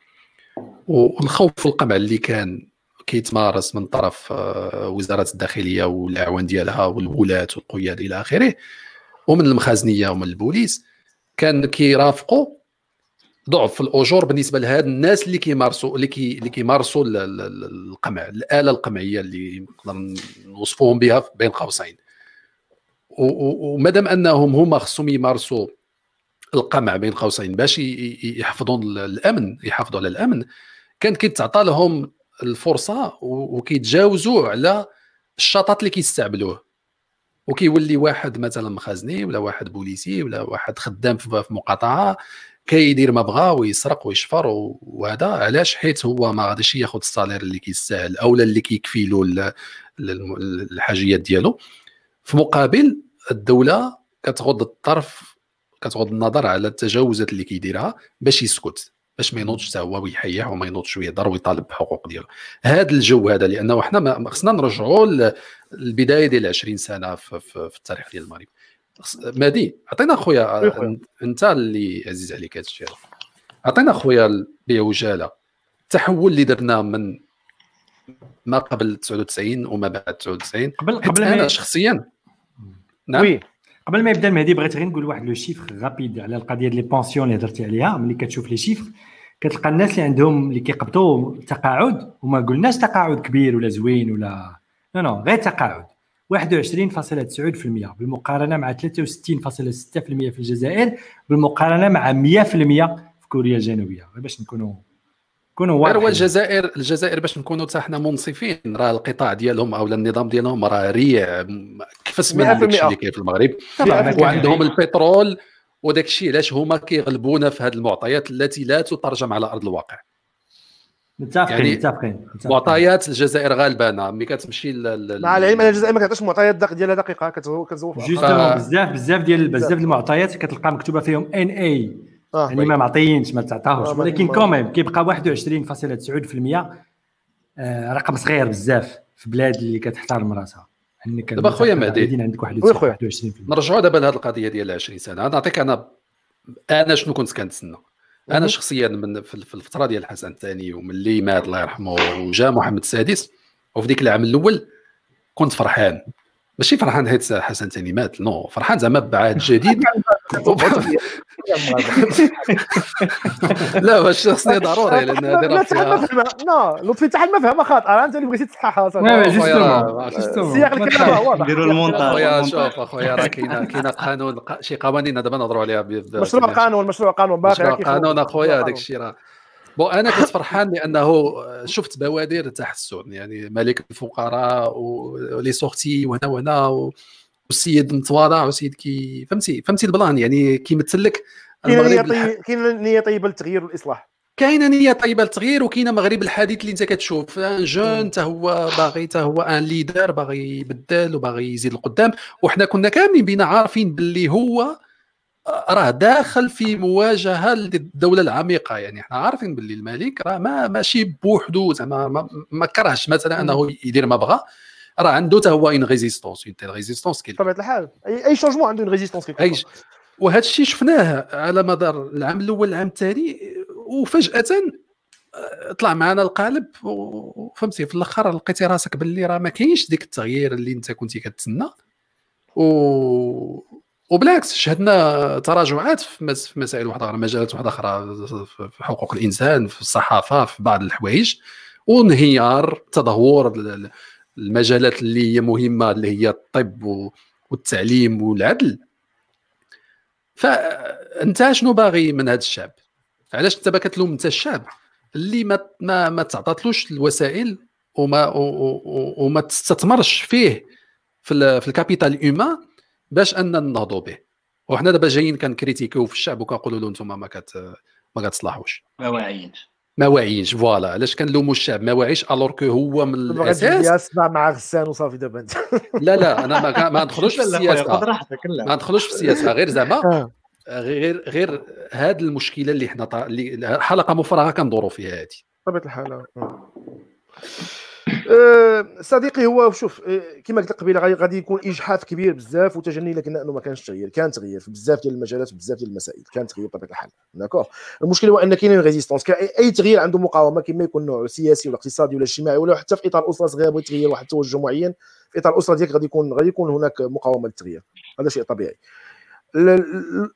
والخوف والقمع اللي كان كيتمارس من طرف آه، وزارة الداخلية والأعوان ديالها والولاة والقياد إلى آخره ومن المخازنية ومن البوليس كان كيرافقوا ضعف في الأجور بالنسبة لهاد الناس اللي كيمارسوا اللي كي اللي كيمارسوا القمع الآلة القمعية اللي نقدر نوصفوهم بها بين قوسين. ومادام أنهم هما خصهم يمارسوا القمع بين قوسين باش يحفظوا الأمن يحافظوا على الأمن كانت كيتعطى لهم الفرصة وكيتجاوزوا على الشطط اللي كيستعملوه. وكيولي واحد مثلا مخازني ولا واحد بوليسي ولا واحد خدام في مقاطعة كيدير ما بغا ويسرق ويشفر وهذا علاش؟ حيت هو ما غاديش ياخذ الصالير اللي كيستاهل اولا اللي كيكفي له الحاجيات ديالو. في مقابل الدولة كتغض الطرف كتغض النظر على التجاوزات اللي كيديرها باش يسكت باش ما ينوضش حتى هو ويحيح وما ينوضش ويهضر ويطالب بحقوق ديالو. هذا الجو هذا لأنه حنا خصنا نرجعوا للبدايه ديال 20 سنة في, في, في التاريخ ديال المغرب. مادي عطينا خويا أنت اللي عزيز عليك هذا الشيء. عطينا خويا بعجاله التحول اللي درنا من ما قبل 99 وما بعد 99 قبل قبل أنا شخصيا. نعم. oui قبل ما يبدأ المهدي بغيت غير نقول واحد le chiffre rapide على القضية ديال les pensions اللي هضرتي عليها. ملي كتشوف les chiffres كتلقى الناس اللي عندهم اللي كيقبضوا تقاعد وما قلناش تقاعد كبير ولا زوين ولا non non غير تقاعد. 21.9% بالمقارنة مع 63.6% في الجزائر بالمقارنة مع 100% في كوريا الجنوبية. باش نكونوا نكونوا واضحين. هو الجزائر الجزائر باش نكونوا حتى حنا منصفين راه القطاع ديالهم أو النظام ديالهم راه ريع كفص من داك الشيء اللي كاين في المغرب. وعندهم البترول وداك الشيء علاش هما كيغلبونا في هذه المعطيات التي لا تترجم على أرض الواقع؟ متفقين يعني متفقين معطيات الجزائر غالبانه ملي كتمشي مع العلم أن الجزائر ما كتعطيش معطيات ديالها دقيقه كتزوق. justement بزاف بزاف ديال بزاف. المعطيات كتلقى مكتوبة فيهم ان اي آه. يعني ما معطيينش ما تعطاهوش. آه ولكن quand même كيبقى 21.9% آه رقم صغير بزاف في بلاد اللي كتحترم راسها. انك دابا خويا مهدي. عندك 21% نرجعوا دابا لهذه القضية ديال 20 سنة. نعطيك أنا أنا شنو كنت كنتسنى. أنا شخصيا من في الفترة ديال الحسن الثاني وملي مات الله يرحمه وجا محمد السادس وفي ديك العام الأول كنت فرحان. ماشي فرحان حيت حسن الثاني مات non فرحان زعما بعهد جديد. [laughs] [laughs] لا واش الشخصيه ضروري لأن هذه راه فيها non لطفي تاع المفهمه خاطئه أنت اللي بغيتي تصححها السياق الكلام واضح نديروا المونتاج. أخويا شوف أخويا راه كاينة كاينة قانون شي قوانين دابا نهضروا عليها مشروع قانون مشروع قانون باقي مشروع قانون أخويا هذاك الشيء راه. bon أنا كنت فرحان لأنه شفت بوادر تحسن يعني ملك الفقراء و les sorties وهنا وهنا والسيد متواضع وسيد كي فهمتي؟ فهمتي ال plan؟ يعني كيمثل لك كاينة نية طيبة للتغيير والاصلاح كاينة نية طيبة للتغيير وكاينة مغرب الحديث اللي انت كتشوف. un jeune حتى هو باغي حتى هو un leader باغي يبدل وباغي يزيد القدام. وحنا كنا كاملين بينا عارفين باللي هو راه داخل في مواجهة للدولة العميقة. يعني إحنا عارفين باللي الملك راه ما ماشي بوحدو. زعما ما, ما كرهش مثلا أنه يدير ما بغى. راه عنده حتى هو une résistance une résistance بطبيعه الحال. اي أي changement عنده une résistance وهذا الشيء شفناه على مدار العام الأول العام الثاني وفجأة آه، طلع معنا القالب وفهمتي في الأخر لقيتي راسك باللي راه ما كاينش ديك التغيير اللي أنت كنتي كتسنى. و وبالعكس شهدنا تراجعات في مسائل واحدة أخرى مجالات واحدة أخرى في حقوق الإنسان في الصحافة في بعض الحوايج. وانهيار تدهور المجالات اللي هي مهمة اللي هي الطب والتعليم والعدل. فانت شنو باغي من هذا الشعب؟ علاش أنت كتلوم أنت الشعب اللي ما ما, ما تعطاتلوش الوسائل وما وما تستثمرش فيه في, في ال capital humain باش أن ننهضوا به. وحنا دابا جايين كنكريتيكيو في الشعب وكنقولوا له أنتم ما كت ما كتصلحوش. ما واعيينش. ما واعيينش voilà. علاش كنلوموا الشعب؟ ما واعيش alors que هو من الأساس. مع غسان وصافي دابا انت. [laughs] لا لا أنا ما, ما ندخلوش في السياسة. ما ندخلوش في السياسة. غير زعما [laughs] آه. غير غير هذه المشكلة اللي حنا اللي حلقة مفرغة كندوروا فيها هذه بطبيعه الحال آه. صديقي هو شوف أه كما قلت قبيلة غادي يكون إجحاف كبير بزاف وتجني لكن انه ما كانش تغيير. كان تغيير في بزاف ديال المجالات وبزاف ديال المسائل. كان تغيير بطبيعة الحال. d'accord المشكل هو أن كاين résistance اي تغيير عنده مقاومة كما يكون نوع سياسي ولا اقتصادي ولا اجتماعي ولا حتى في إطار أسرة صغيرة بغيت تغير واحد التوجه معين في إطار الاسره ديالك غادي يكون غادي يكون هناك مقاومة للتغيير. هذا شيء طبيعي.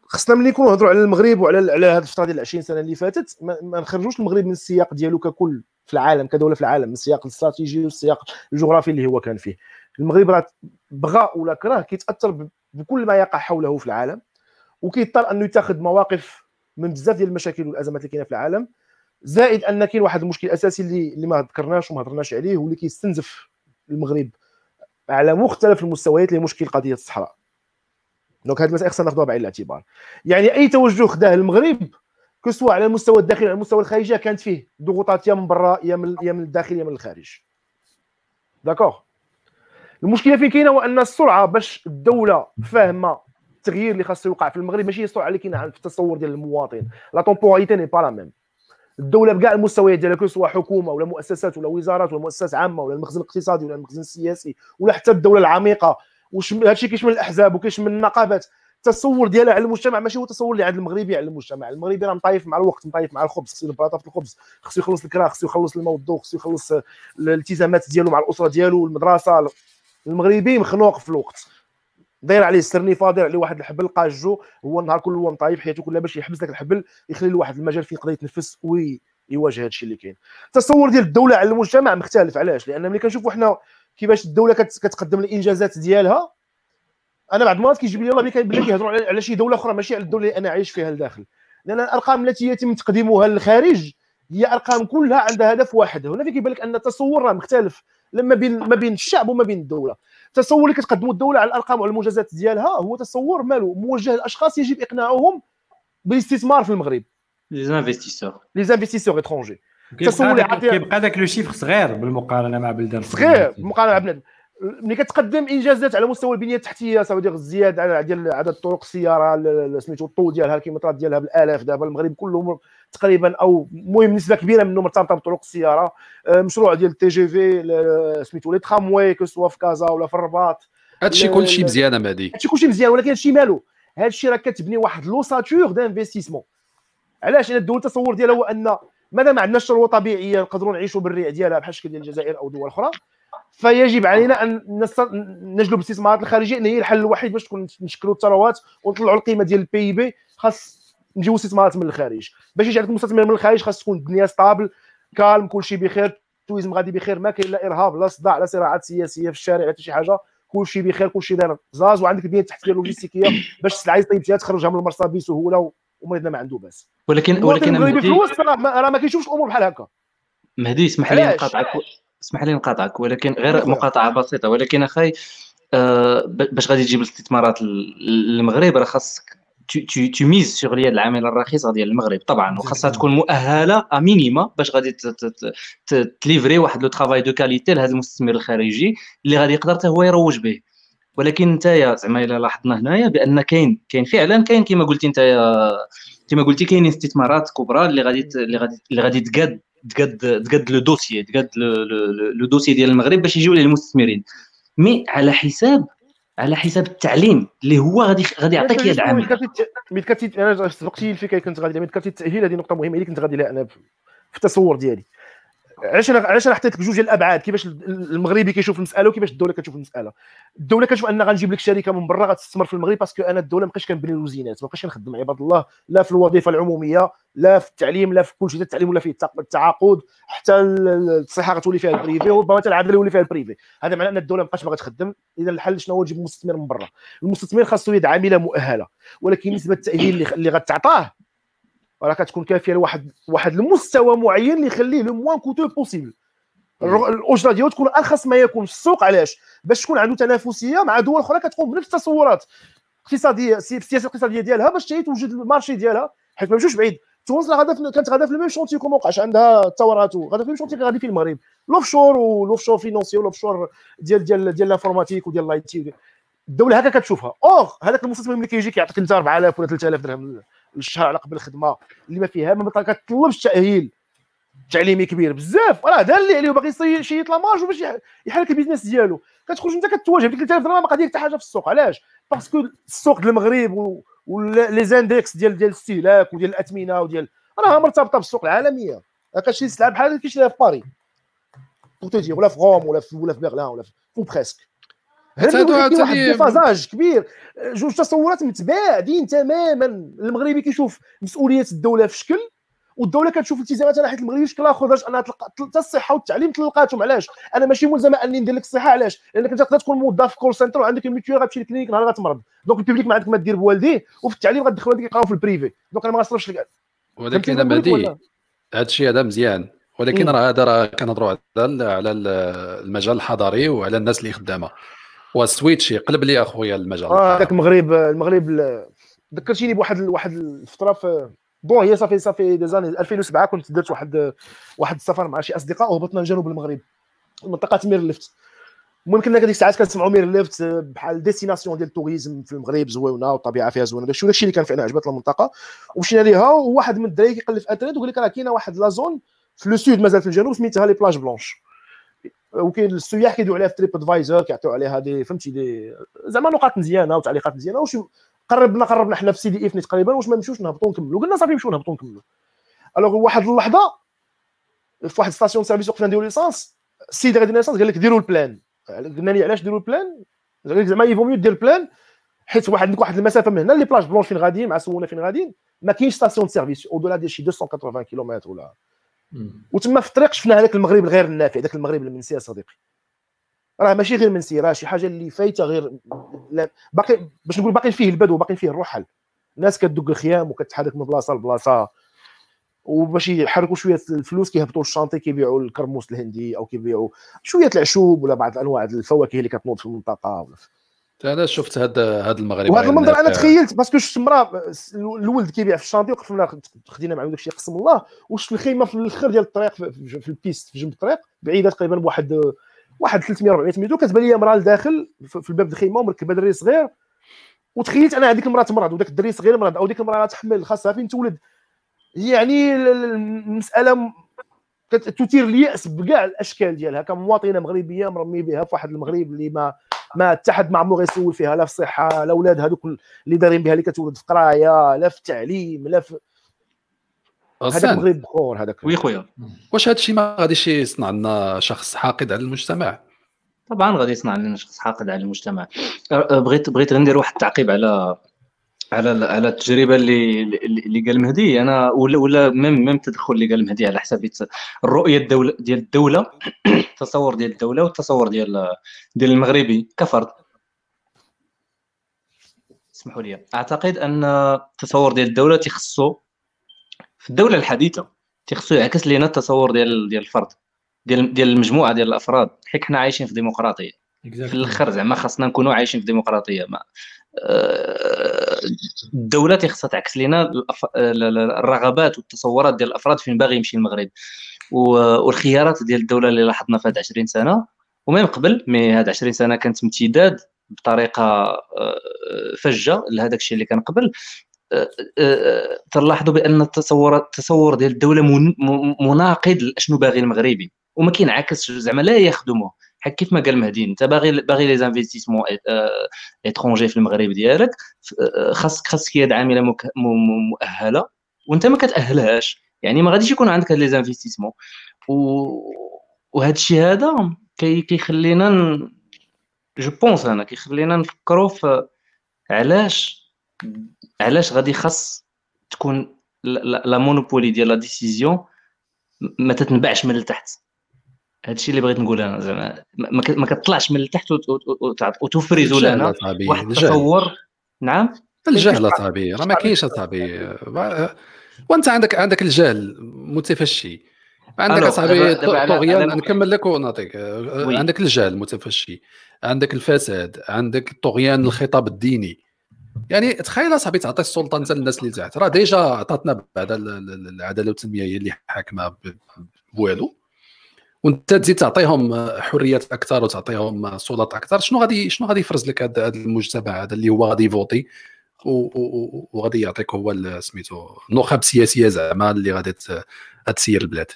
خصنا ملي نكونوا نهضروا على المغرب وعلى على هذه الفترة ديال 20 سنة اللي فاتت ما نخرجوش المغرب من السياق ديالو ككل في العالم كدولة في العالم من السياق الاستراتيجي والسياق الجغرافي اللي هو كان فيه. المغرب راه بغى ولا كره كيتأثر بكل ما يقع حوله في العالم وكيضطر أنه يتخذ مواقف من بزاف ديال المشاكل والأزمات اللي كاينة في العالم زائد أن كاين واحد المشكل أساسي اللي اللي ما ذكرناش وما هضرناش عليه واللي كيستنزف المغرب على مختلف المستويات اللي مشكل قضية الصحراء. donc هذه المساله خصنا ناخذها بعين الاعتبار. يعني أي توجه خداه المغرب que ce soit على المستوى الداخلي على المستوى الخارجي كانت فيه ضغوطات يا من برا يا من يا من الداخل يا من الخارج. d'accord المشكلة فين كاينة؟ هو أن السرعة باش الدولة فاهمة التغيير اللي خاصو يوقع في المغرب ماشي هي السرعة اللي كاينة في التصور ديال المواطن. la temporalité n'est pas la même الدولة بكاع المستويات ديالها que ce soit حكومة ولا مؤسسات ولا وزارات ولا مؤسسات عامة ولا المخزن الاقتصادي ولا المخزن السياسي ولا حتى الدولة العميقة وش هادشي كيشمل الأحزاب وكيشمل النقابات. التصور ديالها على المجتمع ماشي هو التصور اللي عند المغربي على المجتمع. المغربي راه مطايف مع الوقت مطايف مع الخبز خصو يبلاطا في الخبز خصو يخلص الكرا خصو يخلص الماء والضوء خصو يخلص الالتزامات ديالو مع الأسرة ديالو المدرسة المغربي مخنوق في الوقت. داير عليه السرنيفه داير عليه واحد الحبل قاجو هو النهار كله هو مطايف حياته كلها باش يحبس ذاك الحبل يخلي له واحد المجال فين يقدر يتنفس ويواجه هذا الشيء اللي كاين. التصور ديال الدولة على المجتمع مختلف علاش؟ لأن ملي كنشوفوا حنا كيفاش الدولة كتقدم الإنجازات ديالها. أنا بعض المرات كيجيب لي الله بلي كيهضروا على شي دولة أخرى ماشي على الدولة اللي أنا عايش فيها لداخل. لأن الأرقام التي يتم تقديمها للخارج هي أرقام كلها عندها هدف واحد. هنا فين كيبان لك أن التصور راه مختلف لما بين ما بين الشعب وما بين الدولة. التصور اللي كتقدموا الدولة على الأرقام وعلى المنجزات ديالها هو تصور مالو موجه لاشخاص يجب إقناعهم بالاستثمار في المغرب. les investisseurs les investisseurs étrangers كيبقى داك le chiffre صغير بالمقارنة مع بلدان صغير بالمقارنه مع بلاد ملي كتقدم انجازات على مستوى البنية التحتية سواء ديال الزيادة ديال عدد طرق السيارة سميتو الطول ديالها الكيلومترات ديالها بالآلاف دابا المغرب كله تقريبا أو المهم نسبة كبيرة منه مرتبطة بطرق السيارة. آه، مشروع ديال ال TGV في سميتو les tramways que ce soit في كازا ولا في الرباط. هادشي كلشي مزيان مهدي هادشي كلشي مزيان ولكن هادشي مالو. هادشي راه كتبني واحد le secteur d'investissement علاش؟ لأن الدول التصور ديالها هو أن مادام ما عندناش ثروه طبيعيه نقدروا نعيشوا بالريع ديالها بحال الشكل ديال الجزائر أو دول أخرى؟ فيجب علينا أن نجلب الاستثمارات الخارجية. إن هي الحل الوحيد باش تكون نشكلوا الثروات ونطلعوا القيمة ديال ال PIB. خاص نجيو استثمارات من الخارج. باش يجي عندك مستثمر من الخارج خاص تكون الدنيا stable calme كلشي بخير. ال tourisme غادي بخير. ما كاين لا إرهاب لا صداع لا صراعات سياسية في الشارع حتى شي حاجة. كلشي بخير كلشي داير. زاز وعندك البنيه التحتيه اللوجستيكيه باش السلعه طيب تخرجها من المرسى بسهولة ومريضنا ما عنده باس ولكن ولكن المغربي في الوسط راه ما كيشوفش الأمور بحال هكا. مهدي اسمح لي نقاطعك. اسمح لي نقاطعك. ولكن غير مقاطعة بسيطة. ولكن أخي آه باش غادي تجيب الاستثمارات للمغرب راه خاصك تميز sur اليد العامله الرخيصه ديال المغرب. طبعا وخاصها تكون مؤهلة minima باش غادي ت livrer واحد le travail de qualité لهذا المستثمر الخارجي اللي غادي يقدر حتى هو يروج به. ولكن انت زعما إلا لاحظنا هنايا بأن كاين كاين فعلا كاين كما قلتي انت كما قلتي كاين استثمارات كبرى اللي غادي اللي غادي اللي غادي تقاد تقاد تقاد le dossier تقاد le dossier ديال المغرب باش يجيو للمستثمرين mais على حساب على حساب التعليم اللي هو غادي غادي يعطيك يد عامله ملي كنتي أنا سبقتي الفكرة كنت غادي ملي قلتي التاهيل هذه نقطة مهمة اللي كنت غادي لها أنا في التصور ديالي. علاش أنا علاش أنا حطيت لك جوج الأبعاد؟ كيفاش المغربي كيشوف المسألة وكيفاش الدولة كتشوف المسألة؟ الدولة كتشوف ان غنجيب لك شركة من برا غتستثمر في المغرب parce que أنا الدولة ما بقيتش كنبني الوزينات ما بقيتش كنخدم عباد الله لا في الوظيفة العمومية لا في التعليم لا في كل شيء التعليم ولا فيه التعاقد حتى الصحة غتولي فيها ال privé وربما حتى العدل يولي فيها ال privé هذا معناه أن الدولة ما بقاش باغا تخدم. إذا الحل شنو؟ هو تجيب مستثمر من برا. المستثمر خاصو يد عامله مؤهلة. ولكن نسبة التأهيل اللي غتعطاه راه كتكون كافية لواحد واحد المستوى معين اللي يخليه le moins coûteux possible الأجرة ديالو تكون أرخص ما يكون في السوق. علاش؟ باش تكون عنده تنافسية مع دول أخرى كتقوم بنفس التصورات. اقتصاديه السياسة الاقتصادية ديالها باش توجد ال marché ديالها حيت ما مشوش بعيد. تونس غادا كانت غادا في ال même chantier كون وقعش عندها الثورات غادا في ال même chantier غادي في المغرب. l'offshore و l'offshore financier و l'offshore ديال ديال ديال l'informatique وديال l'IT الدولة هكا كتشوفها. اوغ هذاك المستثمر ملي كيجي كيعطيك انت 4000 ولا 3000 درهم. الشهر على قبل الخدمه اللي ما فيها ما كتطلبش تاهيل تعليمي كبير بزاف. راه دار اللي عليه وباغي يشيط la marge باش يحرك ال business ديالو. كتخرج انت كتواجه ب 3000 درهم ما غادي حتى حاجة في السوق. علاش؟ parce que السوق ديال المغرب و les indexes ديال ديال الاستهلاك وديال الأثمنة وديال راه مرتبطة بالسوق العالمية. كتشري سلعة بحال اللي كيشريها في باريز ولا في روم ولا في ولا في برلين ولا في presque واحد ال phasage كبير. جوج تصورات متباعدين تماما. المغربي كيشوف مسؤولية الدولة في شكل والدولة كتشوف التزاماتها ناحية المغربي بشكل آخر باش أنها تلقى حتى الصحة والتعليم تلقاتهم. علاش؟ أنا ماشي ملزمه أني ندير لك الصحة. علاش؟ لأنك أنت تقدر تكون موظف في call center وعندك ال mutuelle غتمشي لل clinique نهار غتمرض donc ال public ما عندك ما دير بوالديه وفي التعليم غتدخل ولدك يقراو في ال privé donc أنا ما غنصرفش لك. ولكن مهدي. هذا الشيء هذا مزيان. ولكن راه هذا راه كنهضروا على على المجال الحضري وعلى الناس اللي خدامة. و switch يقلب لي أخويا المجال. آه هذاك المغرب المغرب ذكرتيني بواحد واحد الفترة في bon هي صافي صافي des années 2007 كنت درت واحد واحد السفر مع شي أصدقاء وهبطنا لجنوب المغرب منطقه مير ليفت. المهم كنا هذيك الساعات كنسمعوا مير ليفت بحال destination ديال ال tourisme في المغرب زوينة والطبيعه فيها زوينة داكشي داكشي اللي كان فعلا عجبت المنطقة. ومشينا ليها وواحد من الدراري كيقلب في الانترنت وقال لك راه كاينة واحد la zone في le sud مازال في الجنوب سميتها لي Plage Blanche وكاين السياح كيدويو عليها في TripAdvisor كيعطيو عليها دي فهمتي دي زعما نقاط مزيانة وتعليقات مزيانة. واش قربنا قربنا حنا في سيدي افني تقريبا واش ما نمشيوش نهبطوا نكملوا قلنا صافي نمشيو نهبطوا نكملوا alors واحد اللحظة في واحد station-service وقفنا نديرو l'essence السيد ديال l'essence قال لك ديروا ال plein قلنا لي علاش ديروا ال plein قال لك زعما il vaut mieux دير ال plein حيت واحد عندك واحد المسافة من هنا لي Plage Blanche فين غاديين مع سونا فين غاديين ما كاينش station-service au-delà ديال شي 280 كيلومتر ولا وتما في الطريق شفنا هذاك المغرب الغير النافع ذاك المغرب المنسي صديقي. راه ماشي غير منسي راه شي حاجة اللي فايتة غير باقي باش نقول باقي فيه البدو باقي فيه الرحل الناس كتدق الخيام وكتحرك من بلاصة لبلاصة. وباش يحركوا شوية الفلوس كيهبطوا ال chantier كيبيعوا الكرموس الهندي أو كيبيعوا شوية العشوب ولا بعض انواع الفواكه اللي كتنوض في المنطقة ولا أنا شفت هذا هذا المغرب وهذا المنظر أنا تخيلت parce que شفت امراه الولد كيبيع في ال chantier وقفنا خدينا معاه داكشي قسم الله وشفت الخيمة في الآخر ديال الطريق في ال piste في جنب الطريق بعيدة تقريبا بواحد واحد 300 400 متر وكتبان لي امراه لداخل في الباب الخيمة ومركبة دري صغير. وتخيلت أنا هذيك المرأة تمرض وداك الدري صغير مرض أو ديك المرأة تحمل خاصها فين تولد. يعني المسألة تثير اليأس بكاع الأشكال ديالها كمواطنة مغربية مرمي بها في واحد المغرب اللي ما ما حتى حد ما عمرو غيسول فيها لا في الصحة لا ولاد هذوك اللي دايرين بها اللي كتولد في قرايه لا في التعليم لا في هذاك المغرب بخور هذاك. وي خويا. واش هذا الشيء ما غاديش يصنع لنا شخص حاقد على المجتمع؟ طبعا غادي يصنع لنا شخص حاقد على المجتمع. بغيت بغيت ندير واحد التعقيب على على على التجربة اللي اللي قال مهدي. أنا ولا ولا ميم ميم التدخل اللي قال مهدي على حساب الرؤية الدولة ديال الدولة [clears throat] التصور ديال الدولة والتصور ديال ديال المغربي. كفرد. اسمحوا لي. أعتقد أن التصور ديال الدولة تيخصو في الدولة الحديثة تيخصو يعكس لنا التصور ديال ديال الفرد ديال ديال المجموعة ديال الأفراد حيت حنا عايشين في ديمقراطية. في الآخر زعما خاصنا نكونوا عايشين في ديمقراطية. ما الدولة تيخصها تعكس لنا الرغبات والتصورات ديال الأفراد فين باغي يمشي المغرب والخيارات ديال الدولة اللي لاحظنا في هاد 20 سنة. ومن قبل mais هاد 20 سنة كانت امتداد بطريقة آه، فجة لهذاك الشيء اللي كان قبل. آه، آه، تلاحظوا بأن التصور التصور ديال الدولة مناقض لأشنو باغي المغربي. وما كينعكسش زعما لا يخدمه. كيف ما قال مهدي انت باغي باغي les investissements étrangers في المغرب ديالك خاصك خاصك يد عامله مؤهلة وانت ما كتأهلهاش. يعني ما غاديش يكون عندك هاد les investissements. وهذا الشيء هذا كيخلينا je pense أنا كيخلينا نفكروا في علاش علاش غادي خاص تكون le monopole ديال la décision ما تتنبعش من التحت هذا الشيء اللي بغيت نقول أنا زعما. ما كتطلعش من التحت وتفرز لنا واحد التصور. نعم؟ الجهل اصاحبي راه ما كاينش اصاحبي وانت عندك عندك الجهل متفشي. عندك أصاحبي طغيان نكمل لك ونعطيك. عندك الجهل متفشي. عندك الفساد. عندك الطغيان الخطاب الديني. يعني تخيل أصاحبي تعطي السلطة انت للناس اللي تحت. راه ديجا عطاتنا بعد العدالة والتنميه هي اللي حاكمة بوالو. وانت تزيد تعطيهم حريات أكثر وتعطيهم سلطات أكثر. شنو غادي شنو غادي يفرز لك هذا المجتمع هذا اللي هو غادي يفوتي؟ وغادي يعطيك هو سميتو النخب سياسيه زعما اللي غادي تسير البلاد.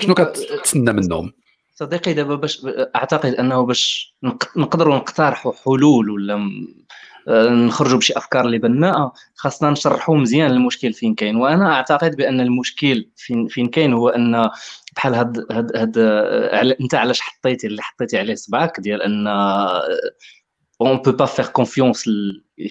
شنو كتسنى منهم؟ صديقي دابا باش أعتقد أنه باش نقدروا نقترحوا حلول ولا نخرجوا بشي أفكار اللي بناءه خاصنا نشرحوا مزيان المشكل فين كاين. وأنا أعتقد بأن المشكل فين فين كاين هو أن بحال هاد هاد هاد انت علاش حطيتي اللي حطيتي عليه صبعك ديال أن on peut pas faire confiance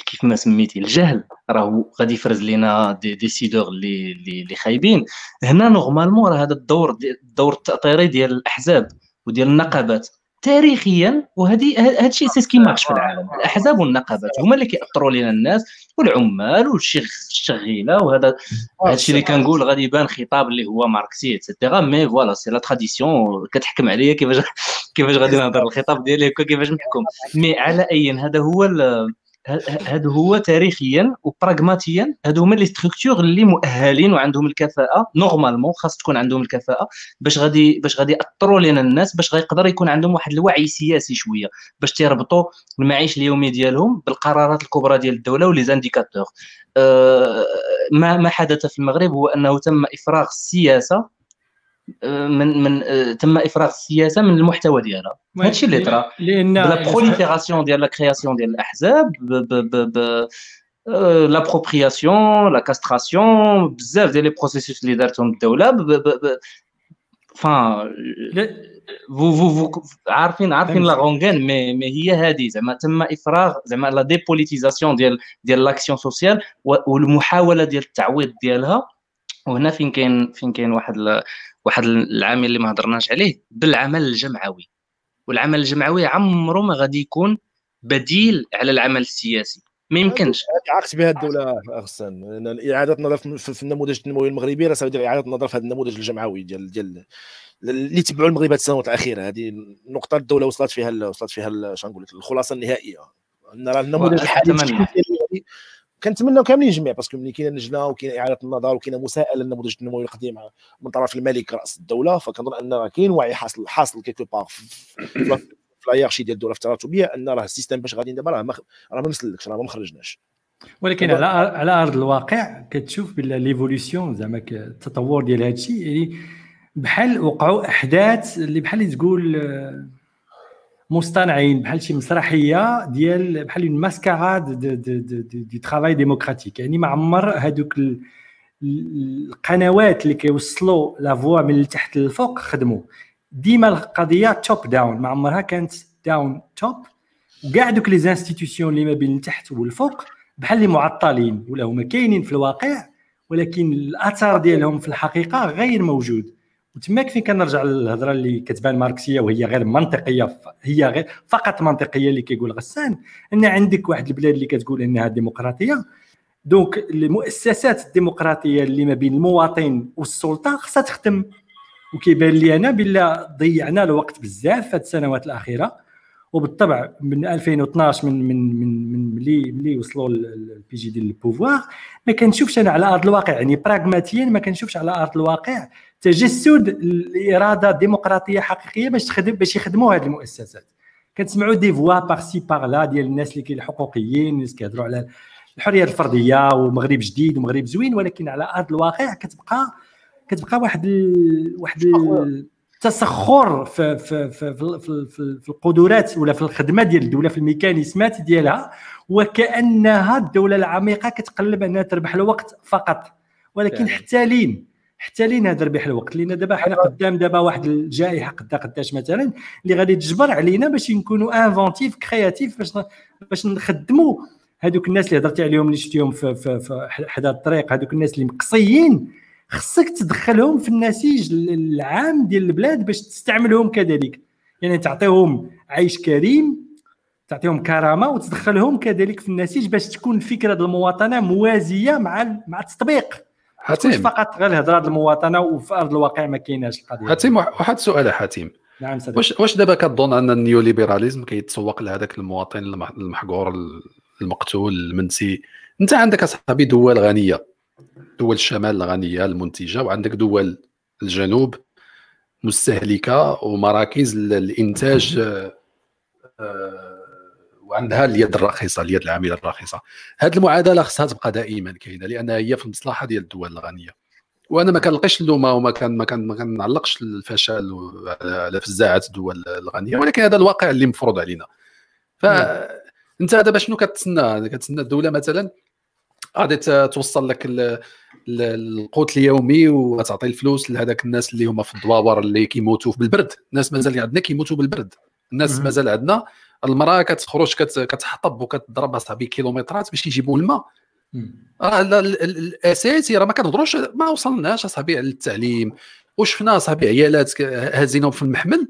كيف ما سميتي الجهل. راه غادي يفرز لينا des décideurs اللي اللي خايبين. هنا normalement راه هذا الدور الدور التأطيري ديال الأحزاب وديال النقابات. تاريخيا وهذه هذا الشيء c'est ce qui marche في العالم. الأحزاب والنقابات هما اللي كيأطروا لنا الناس. والعمال والشغيله وهذا هذا الشيء اللي كنقول غادي يبان خطاب اللي هو ماركسي et cetera mais voilà c'est la tradition كتحكم عليا كيفاش [laughs] كيفاش غادي نهضر. الخطاب ديالي هكا كيفاش نحكم. [laughs] mais على أي هذا هو هادو هو تاريخيا وبراغماتيا هادو هما les structures اللي مؤهلين وعندهم الكفاءة normalement خاص تكون عندهم الكفاءة باش غادي باش غادي يأطروا لنا الناس باش غيقدر يكون عندهم واحد الوعي سياسي شوية باش تيربطوا المعيش اليومي ديالهم بالقرارات الكبرى ديال الدولة و les indicateurs أه ما ما حدث في المغرب هو أنه تم إفراغ السياسة من من تم افراغ السياسة من المحتوى ديالها. هادشي اللي طرا. لأن la prolifération ديال la création ديال الأحزاب l'appropriation la castration بزاف ديال les processus اللي دارتهم الدولة فان فو فو فو عارفين عارفين la rengaine mais mais هي هذه زعما تم إفراغ زعما la dépolitisation ديال ديال l'action sociale والمحاولة ديال التعويض ديالها. وهنا فين كاين فين كاين واحد واحد العامل اللي ما هضرناش عليه بالعمل الجمعوي. والعمل الجمعوي عمره ما غادي يكون بديل على العمل السياسي. ما يمكنش. عقت بها الدولة غسان إعادة النظر في النموذج التنموي المغربي راه سيدير إعادة النظر في هذا النموذج الجمعوي ديال ديال اللي تبعوا المغرب هذه السنوات الأخيرة. هذه النقطة الدولة وصلت فيها وصلت فيها شنو نقول لك الخلاصة النهائية. أن راه النموذج الحالي كنتمناو كاملين جميع parce que ملي كاينة لجنة وكاين اعاده النظر وكاينة مساءلة للنموذج التنموي القديم من طرف الملك رأس الدولة فكنظن أن راه كاين وعي حاصل حاصل quelque part في l'hiérarchie ديال الدولة التراتبية أن راه ال système باش غادي دابا راه ما راه ما مسلكش راه ما مخرجناش. ولكن على على أرض الواقع كتشوف بلا l'évolution زعما التطور ديال هذا الشيء يعني بحال وقعوا أحداث اللي بحال تقول مصطنعين بحال شي مسرحية ديال بحال une mascarade du, travail démocratique يعني ما عمر هذوك القنوات اللي كيوصلوا la voix من التحت للفوق خدموا ديما القضية top down ما عمرها كانت down top وكاع دوك les institutions اللي ما بين التحت والفوق بحال اللي معطلين. ولا هما كاينين في الواقع ولكن الأثر ديالهم في الحقيقة غير موجود. وتماك فين كنرجع للهضرة اللي كتبان ماركسية وهي غير منطقية هي غير فقط منطقية اللي كيقول غسان. ان عندك واحد البلاد اللي كتقول إنها ديمقراطية. donc المؤسسات الديمقراطية اللي ما بين المواطن والسلطة خصها تخدم. وكيبان لي أنا بلا ضيعنا الوقت بزاف في السنوات الأخيرة. وبالطبع من 2012 من من من من ملي ملي وصلوا ال PJD لل pouvoir. ما كنشوفش أنا على أرض الواقع يعني براغماتيا ما كنشوفش على أرض الواقع. تجسد الإرادة الديمقراطية حقيقية باش تخدم باش يخدموا هذه المؤسسات. كنسمعوا des voix par-ci par-là ديال الناس اللي كاين الحقوقيين الناس كيهضروا على الحرية الفردية ومغرب جديد ومغرب زوين ولكن على أرض الواقع كتبقى كتبقى واحد ال... واحد التسخر في في في في, في, في القدرات ولا في الخدمة ديال الدولة في الميكانيزمات ديالها وكأنها الدولة العميقة كتقلب أنها تربح الوقت فقط. ولكن حتى لين حتى لين هذا ربح الوقت لأن دابا حنا قدام دابا واحد الجائحة قد قداش مثلا اللي غادي تجبر علينا باش نكونوا inventifs créatifs باش باش نخدموا هذوك الناس اللي هضرتي عليهم اللي شفتيهم في, في, في حدا الطريق هذوك الناس اللي مقصيين خصك تدخلهم في النسيج العام ديال البلاد باش تستعملهم كذلك. يعني تعطيهم عيش كريم تعطيهم كرامة وتدخلهم كذلك في النسيج باش تكون الفكرة المواطنة موازية مع مع التطبيق. حتيم فقط غير الهضره المواطنه وفي ارض الواقع ما كايناش القضية حتيم واحد السؤال حتيم نعم صديق. واش واش دابا كتظن ان النيو ليبراليزم كيتسوق لهذاك المواطن المحقور المقتول المنسي انت عندك اصاحبي دول غنيه دول الشمال الغنيه المنتجه وعندك دول الجنوب مستهلكه ومراكز الانتاج آه، وعندها اليد الرخيصة اليد العاملة الرخيصة. هذه المعادلة خصها تبقى دائما كاينة لانها هي في المصلحة ديال الدول الغنية. وأنا ما كنلقيش اللومه وما كان ما كان ما كنعلقش الفشل على فزاعة الدول الغنية ولكن هذا الواقع اللي مفروض علينا. فانت دابا شنو كتسنى؟ كتسنى الدولة مثلا غادي توصل لك القوت اليومي وتعطي الفلوس لهذاك الناس اللي هما في الدواور اللي كيموتوا بالبرد. الناس مازال عندنا كيموتوا بالبرد. الناس مازال عندنا المرأة كتخرج كتحطب وكتضرب أصاحبي كيلومترات باش يجيبوا الماء. راه الأساسي راه ما كنهضروش ما وصلناش أصاحبي على التعليم. وشفنا أصاحبي عيالات هازينهم في المحمل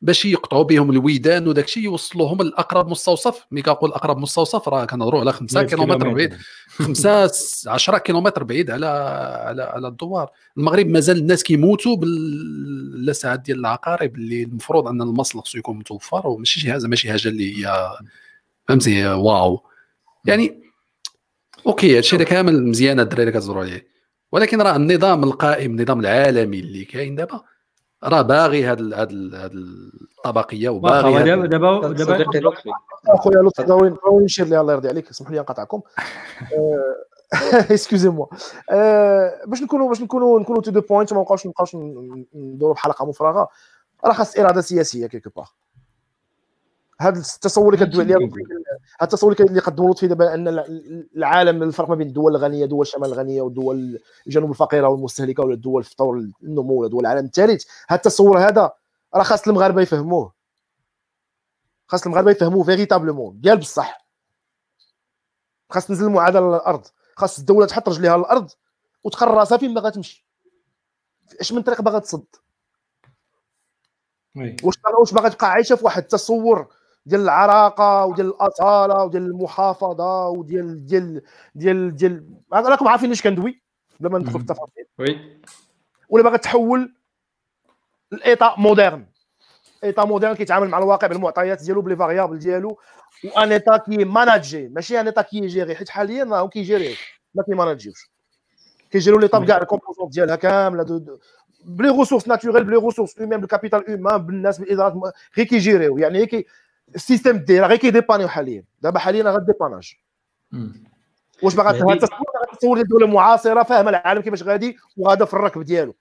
باش يقطعوا بهم الويدان وداك الشيء يوصلوهم لأقرب مستوصف. ملي كنقول أقرب مستوصف راه كنهضروا على 5 كيلومتر. بعيد 5 10 كيلومتر بعيد على على على الدوار. المغرب مازال الناس كيموتوا باللسعات ديال العقارب اللي المفروض أن المصل خصو يكون متوفر وماشي شي حاجة ماشي حاجة اللي هي فهمتي واو. يعني OK هادشي هذا كامل مزيان الدراري كتهضروا عليه. ولكن راه النظام القائم النظام العالمي اللي كاين دابا راه باغي هاد هاد الطبقية وباغي دابا دابا دابا أخويا لطفي ضروري نشير لي الله يرضي عليك اسمح لي نقاطعكم. [laughs] excusez-moi باش نكونوا باش نكونوا نكونوا to the point وما نبقاوش نبقاوش ندوروا بحلقة مفرغة. راه خاص إرادة سياسية كيكو باغ هذا التصور اللي كدوي عليه هذا التصور اللي قدموا لطفي دابا أن العالم الفرق ما بين الدول الغنية دول الشمال الغنية والدول الجنوب الفقيرة والمستهلكة ولا الدول في طور النمو ولا دول العالم الثالث هذا التصور هذا راه خاص المغاربة يفهموه. خاص المغاربة يفهموه véritablement ديال بصح. خاص تنزل المعادلة للأرض. خاص الدولة تحط رجليها على الأرض وتقرر راسها فين باغا تمشي اش من طريق باغا تصد؟ واش واش باغا تبقى عايشة في واحد التصور ديال العراقة وديال الأصالة وديال المحافظة وديال ديال ديال ديال راكم عارفين اش كندوي بلا ما ندخل في التفاصيل oui. ولا باغا تحول l'état moderne. état moderne كيتعامل مع الواقع بالمعطيات ديالو ب les variables ديالو و un état كي manager ماشي un état كي gérer حيت حاليا راهم كي gérer ما كيماناجيوش. كيجيرو l'état بكاع ال composantes ديالها كاملة. ب les ressources naturelles ب les ressources humaines بال capital humain بالناس بالإدارات غير كيجيريو يعني كي ال système ديالها غير كيديبانيو حاليا. دابا حاليا غير dépannage. واش باغا تصور الدولة معاصرة فاهمة العالم كيفاش غادي وغادا في الركب ديالو.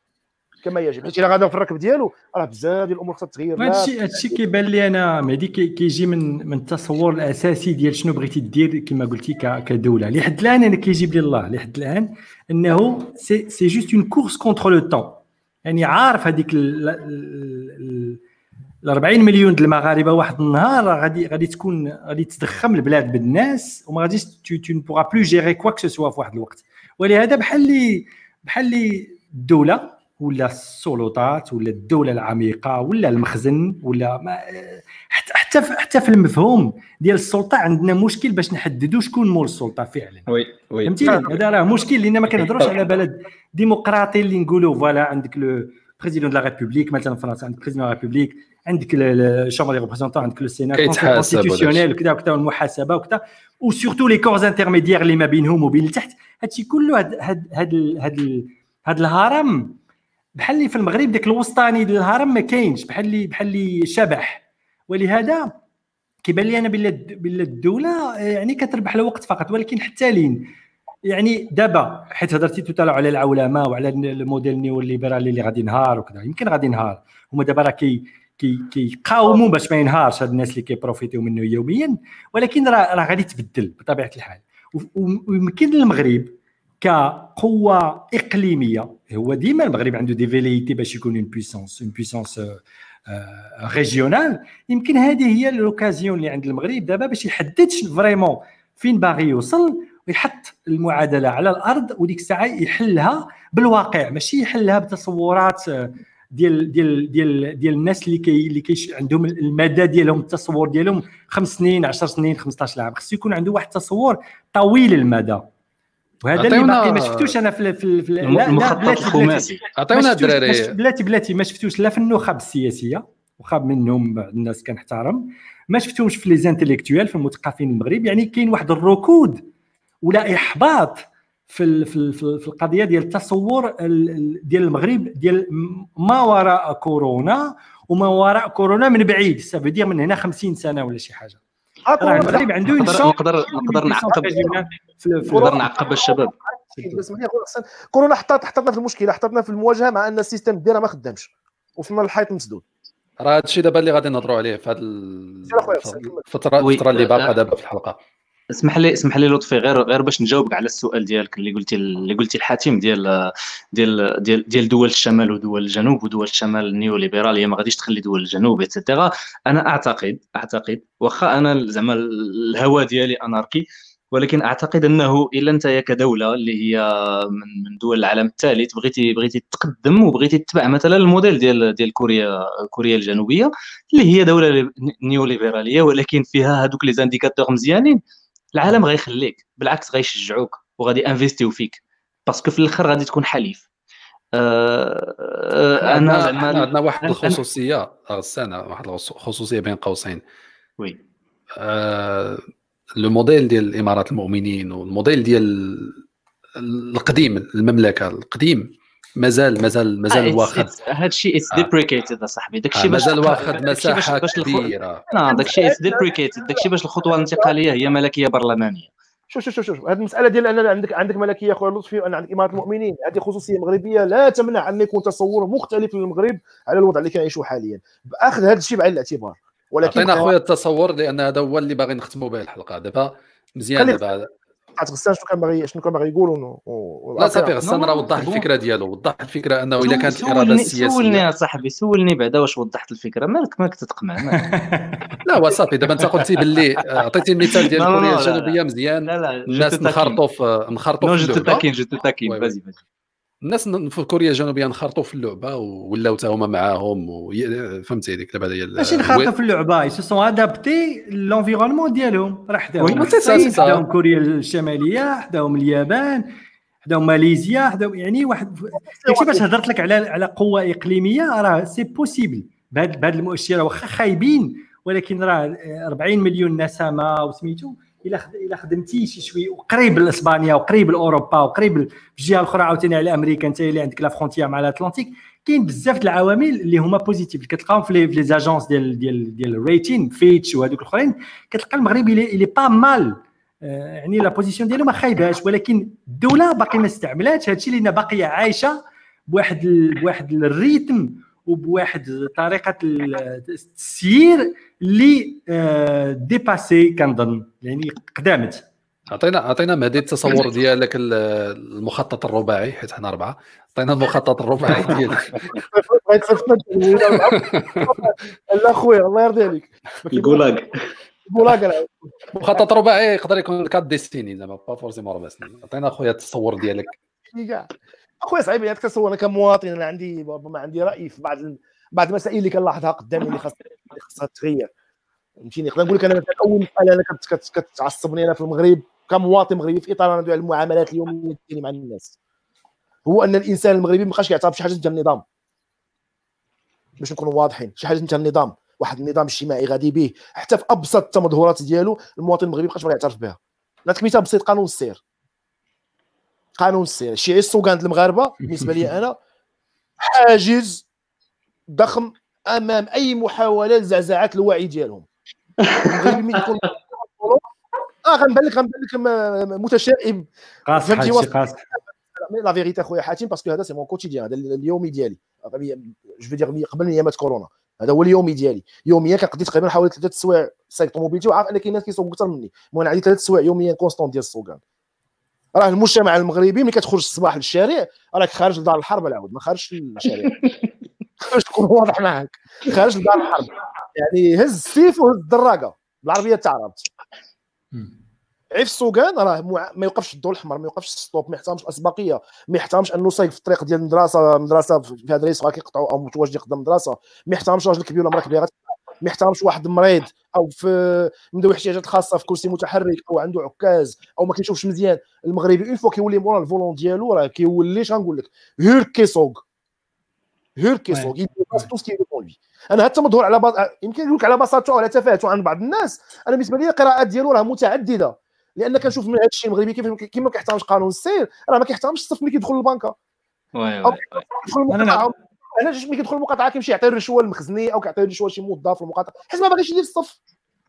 كما يجب. حيت إلا غادا في الركب ديالو راه بزاف ديال الأمور خصها تغير هادشي هادشي كيبان لي أنا. مهدي كيجي من من التصور الأساسي ديال شنو بغيتي دير كما قلتي كدولة. لحد الآن أنا كيجيب لي الله. لحد الآن إنه c'est c'est juste une course contre le temps يعني عارف هذيك ال 40 مليون ديال المغاربة واحد النهار غادي غادي تكون غادي تضخم البلاد بالناس وما غاديش tu tu ne pourras plus gérer quoi que ce soit في واحد الوقت. ولهذا بحال اللي بحال اللي الدولة ولا السلطات ولا الدولة العميقة ولا المخزن ولا ما حتى حتى في حتى في المفهوم ديال السلطة عندنا مشكل باش نحددوا شكون مول السلطة فعلا. oui oui. فهمتيني؟ هذا راه مشكل لأن ما كنهضروش على بلد ديمقراطي اللي نقولوا voilà عندك le président de la République مثلا في فرنسا عندك président de la République عندك ال chambre des représentants عندك le sénat constitutionnel وكذا وكذا والمحاسبة وكذا و surtout les corps intermédiaires اللي ما بينهم وبين التحت. هادشي كله هاد هاد هاد هاد, هاد الهرم. بحال اللي في المغرب داك الوسطاني ديال الهرم ما كاينش. بحال اللي بحال اللي شبح. ولهذا كيبان لي أنا بلا بلا الدولة يعني كتربح الوقت فقط. ولكن حتى لين. يعني دابا حيت هضرتي totalement على العولمة وعلى ال modèle néo-libéral اللي غادي ينهار وكذا يمكن غادي ينهار. هما دابا راه كي كيقاوموا كي باش ما ينهارش هاد الناس اللي كي profiteيو منه يوميا ولكن راه راه غادي تبدل بطبيعة الحال. ويمكن للمغرب كقوة إقليمية. هو ديما المغرب عنده des velléités باش يكون une puissance une puissance régionale يمكن هذه هي l'occasion اللي عند المغرب دابا باش يحدد vraiment فين باغي يوصل ويحط المعادلة على الأرض وديك الساعة يحلها بالواقع. ماشي يحلها بتصورات آه، ديال ديال ديال ديال الناس اللي كي اللي كي عندهم المدى ديالهم التصور ديالهم خمس سنين 10 سنين 15 عام. خصو يكون عنده واحد التصور طويل المدى. وهذا اللي باقي ما شفتوش أنا في في, في المخطط الخماسي. عطيونا الدراري. بلاتي بلاتي ما شفتوش لا في النخب السياسية وخاب منهم الناس كنحترم. ما شفتهمش في les intellectuels في المثقفين المغرب. يعني كاين واحد الركود ولا إحباط في في في القضية ديال التصور ديال المغرب ديال ما وراء كورونا وما وراء كورونا من بعيد. سافو من هنا 50 سنة ولا شي حاجة. راه المغرب عنده نقدر نقدر نعقب نقدر نعقب الشباب. كورونا حطت حطتنا في المشكلة حطتنا في المواجهة مع أن ال système ديالها ما خدامش. وصلنا للحيط مسدود. راه هادشي دابا اللي غادي نهضروا عليه في هذه الفترة الفترة اللي باقا دابا في الحلقة. اسمح لي اسمح لي لطفي غير غير باش نجاوبك على السؤال ديالك اللي قلتي اللي قلتي الحاتم ديال ديال ديال ديال دول الشمال ودول الجنوب ودول الشمال ال néo-libéral ما غاديش تخلي دول الجنوب et cetera أنا أعتقد أعتقد واخا أنا زعما الهوى ديالي anarchiste ولكن أعتقد أنه إلا انت كدولة اللي هي من من دول العالم الثالث بغيتي بغيتي تقدم وبغيتي تتبع مثلا الموديل ديال ديال كوريا كوريا الجنوبية اللي هي دولة néolibérale ولكن فيها هذوك les indicateurs مزيانين. العالم غيخليك بالعكس غيشجعوك وغادي investiو فيك. parce que في الآخر غادي تكون حليف. أه أنا زعما عندنا واحد الخصوصية السنة واحد الخصوصيه بين قوسين. oui. أه le modèle ديال الإمارات المؤمنين والموديل ديال القديم المملكة القديم مازال مازال مازال آه واخد. هذا الشيء it's deprecated اصاحبي داك الشيء آه مازال واخد مساحة كبيرة. داك الشيء it's deprecated داك الشيء باش الخطوة الانتقالية هي ملكية برلمانية. شوف شوف شوف شوف هذه المسألة ديال ان عندك عندك ملكية خويا لطفي وأن عندك إمارة المؤمنين. هذه خصوصية مغربية لا تمنع أن يكون تصور مختلف للمغرب على الوضع اللي كيعيشوا حاليا. بأخذ هذا الشيء بعين الاعتبار. ولكن عطينا خويا التصور لأن هذا هو اللي باغي نختموا به الحلقة. دابا مزيان دابا. غسان شنو كان باغي شنو كان باغي يقول لا صافي غسان راه وضح الفكرة ديالو وضح الفكرة أنه إلا كانت الإرادة السياسية. سولني يا صاحبي سولني بعدا واش وضحت الفكرة. مالك مالك تتقمع [laughs] لا هو صافي دابا أنت قلتي باللي عطيتي المثال ديال [laughs] كوريا الجنوبية مزيان. الناس انخرطوا في انخرطوا في جو تاكين جو تاكين فازي فازي الناس في كوريا الجنوبيه انخرطوا في اللعبة ولاو حتى هما معاهم فهمتي هذيك دابا هي ماشي انخرطوا في اللعبة se sont adaptés l'environnement ديالهم. راه حداهم حداهم كوريا الشمالية حداهم اليابان حداهم ماليزيا حداهم يعني واحد داكشي باش هضرت لك على على قوة إقليمية؟ راه c'est possible بهذه المؤشرة واخا خايبين ولكن راه 40 مليون نسمة وسميتو إلا إلا خدمتي شي شوي وقريب لإسبانيا وقريب لأوروبا وقريب الجهة الأخرى عاوتاني على أمريكا انت اللي عندك لا فرونتيير مع الأتلانتيك. كاين بزاف د العوامل اللي هما بوزيتيف كتلقاهم في لي زاجونس ديال ديال ديال الريتين فيتش وهذوك الأخرين. كتلقى المغرب اللي با مال يعني لا بوزيسيون ديالو ما خايباش ولكن الدولة باقي ما استعملاتش. هادشي لأن باقية عايشة بواحد بواحد الريتم وبواحد طريقة السير اللي ديباسي كنظن يعني قدامت. عطينا عطينا مهدي التصور ديالك المخطط الرباعي حيت حنا اربعه عطينا المخطط الرباعي [laughs] ديالك. لا خويا الله يرضي عليك. الكولاك الكولاك مخطط رباعي يقدر يكون كات ديستيني زعما با فورسيمون ربع سنين. عطينا خويا التصور ديالك. اخويا صعيب يعني تصور أنا كمواطن أنا عندي ربما عندي رأي في بعض بعض المسائل اللي كنلاحظها قدامي اللي خاصها اللي خاصها تغير. فهمتيني؟ نقدر نقول لك أنا مثلا أول مسألة أنا كتعصبني أنا في المغرب كمواطن مغربي في إطار المعاملات اليوميه ديالي مع الناس. هو أن الإنسان المغربي ما بقاش كيعترف بشي حاجة ديال النظام. باش نكونوا واضحين شي حاجة ديال النظام. واحد النظام اجتماعي غادي به حتى في أبسط التمظهرات ديالو المواطن المغربي ما بقاش يعترف بها. نعطيك مثال بسيط قانون السير. قانون السير شي السوغان المغاربه بالنسبة لي أنا حاجز ضخم امام اي محاوله لزعزعه الوعي ديالهم آه غنبان لك غنبان لك متشائم قاص قاص لا فيغيتي اخويا حاتم باسكو هذا سي مون كوتيديان هذا اليومي ديالي جو دير قبل ايامات كورونا هذا هو اليومي ديالي يوميا كنقضي تقريبا حوالي ثلاثة سوايع سايق طوموبيلتي وعارف ان كاين ناس كيسوقوا أكثر مني المهم عندي ثلاث سوايع يوميا كونستون ديال السوقان راه المجتمع المغربي ملي كتخرج الصباح للشارع راك خارج لدار الحرب العود ما خارجش للشارع باش [laughs] تكون واضح معاك. خارج لدار الحرب. يعني هز السيف وهز الدراقة. بالعربية تعرفت. عيف السوقان راه ما يوقفش الضوء الاحمر ما يوقفش الستوب ما يحترمش الأسبقية ما يحترمش أنه صايب في الطريق ديال المدرسة مدرسة فيها دراري صغار كيقطعوا أو متواجد قدام المدرسة ما يحترمش راجل كبير ولا مراه كبيره ما يحترمش واحد مريض أو في من ذوي الاحتياجات الخاصه في كرسي متحرك أو عنده عكاز أو ما كيشوفش مزيان. المغربي une fois كيولي مورا ال volant ديالو راه كيولي اش غنقول لك. هير كيسوق هير كيسوق يدير tout ce qui lui أنا حتى مظهور على بط... يمكن نقول لك على بساطه على تفاهته عند بعض الناس. أنا بالنسبة لي القراءات ديالو راه متعددة. لأن كنشوف من هذا الشيء المغربي كيف كيما ما كيحترمش قانون السير راه ما كيحترمش الصف ملي كيدخل البنكه oui oui علاش ملي كيدخل المقاطعة كيمشي يعطي الرشوه للمخزني أو كيعطي الرشوه لشي موظف في المقاطعة. حيت ما باغيش يدير الصف.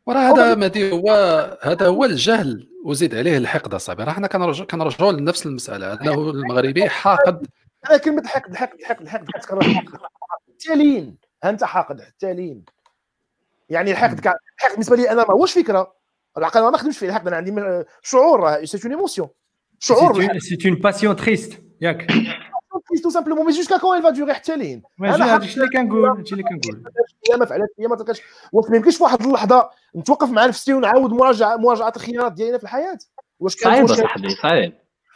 وراه هذا مهدي هو هذا هو الجهل وزيد عليه الحقد أصاحبي. راه حنا كنرجعوا لنفس المسألة. أنه المغربي حاقد. أنا كلمة الحقد الحقد الحقد الحقد كتكرر التالين أنت حاقد. التالين يعني الحقد الحقد بالنسبة لي أنا ما هوش فكرة. العقل ما نخدمش فيه. الحقد أنا عندي شعور. c'est une émotion شعور c'est une passion triste ياك tout simplement mais jusqu'à quand il va durer حتى لين أنا هادشي اللي كنقول هادشي اللي كنقول أيام فعلت أيام ما تلقاش واش ما يمكنش في واحد اللحظه نتوقف مع نفسي ونعاود مراجعه مراجعة الخيارات ديالنا في الحياة. واش كان صعيب صاحبي صعيب.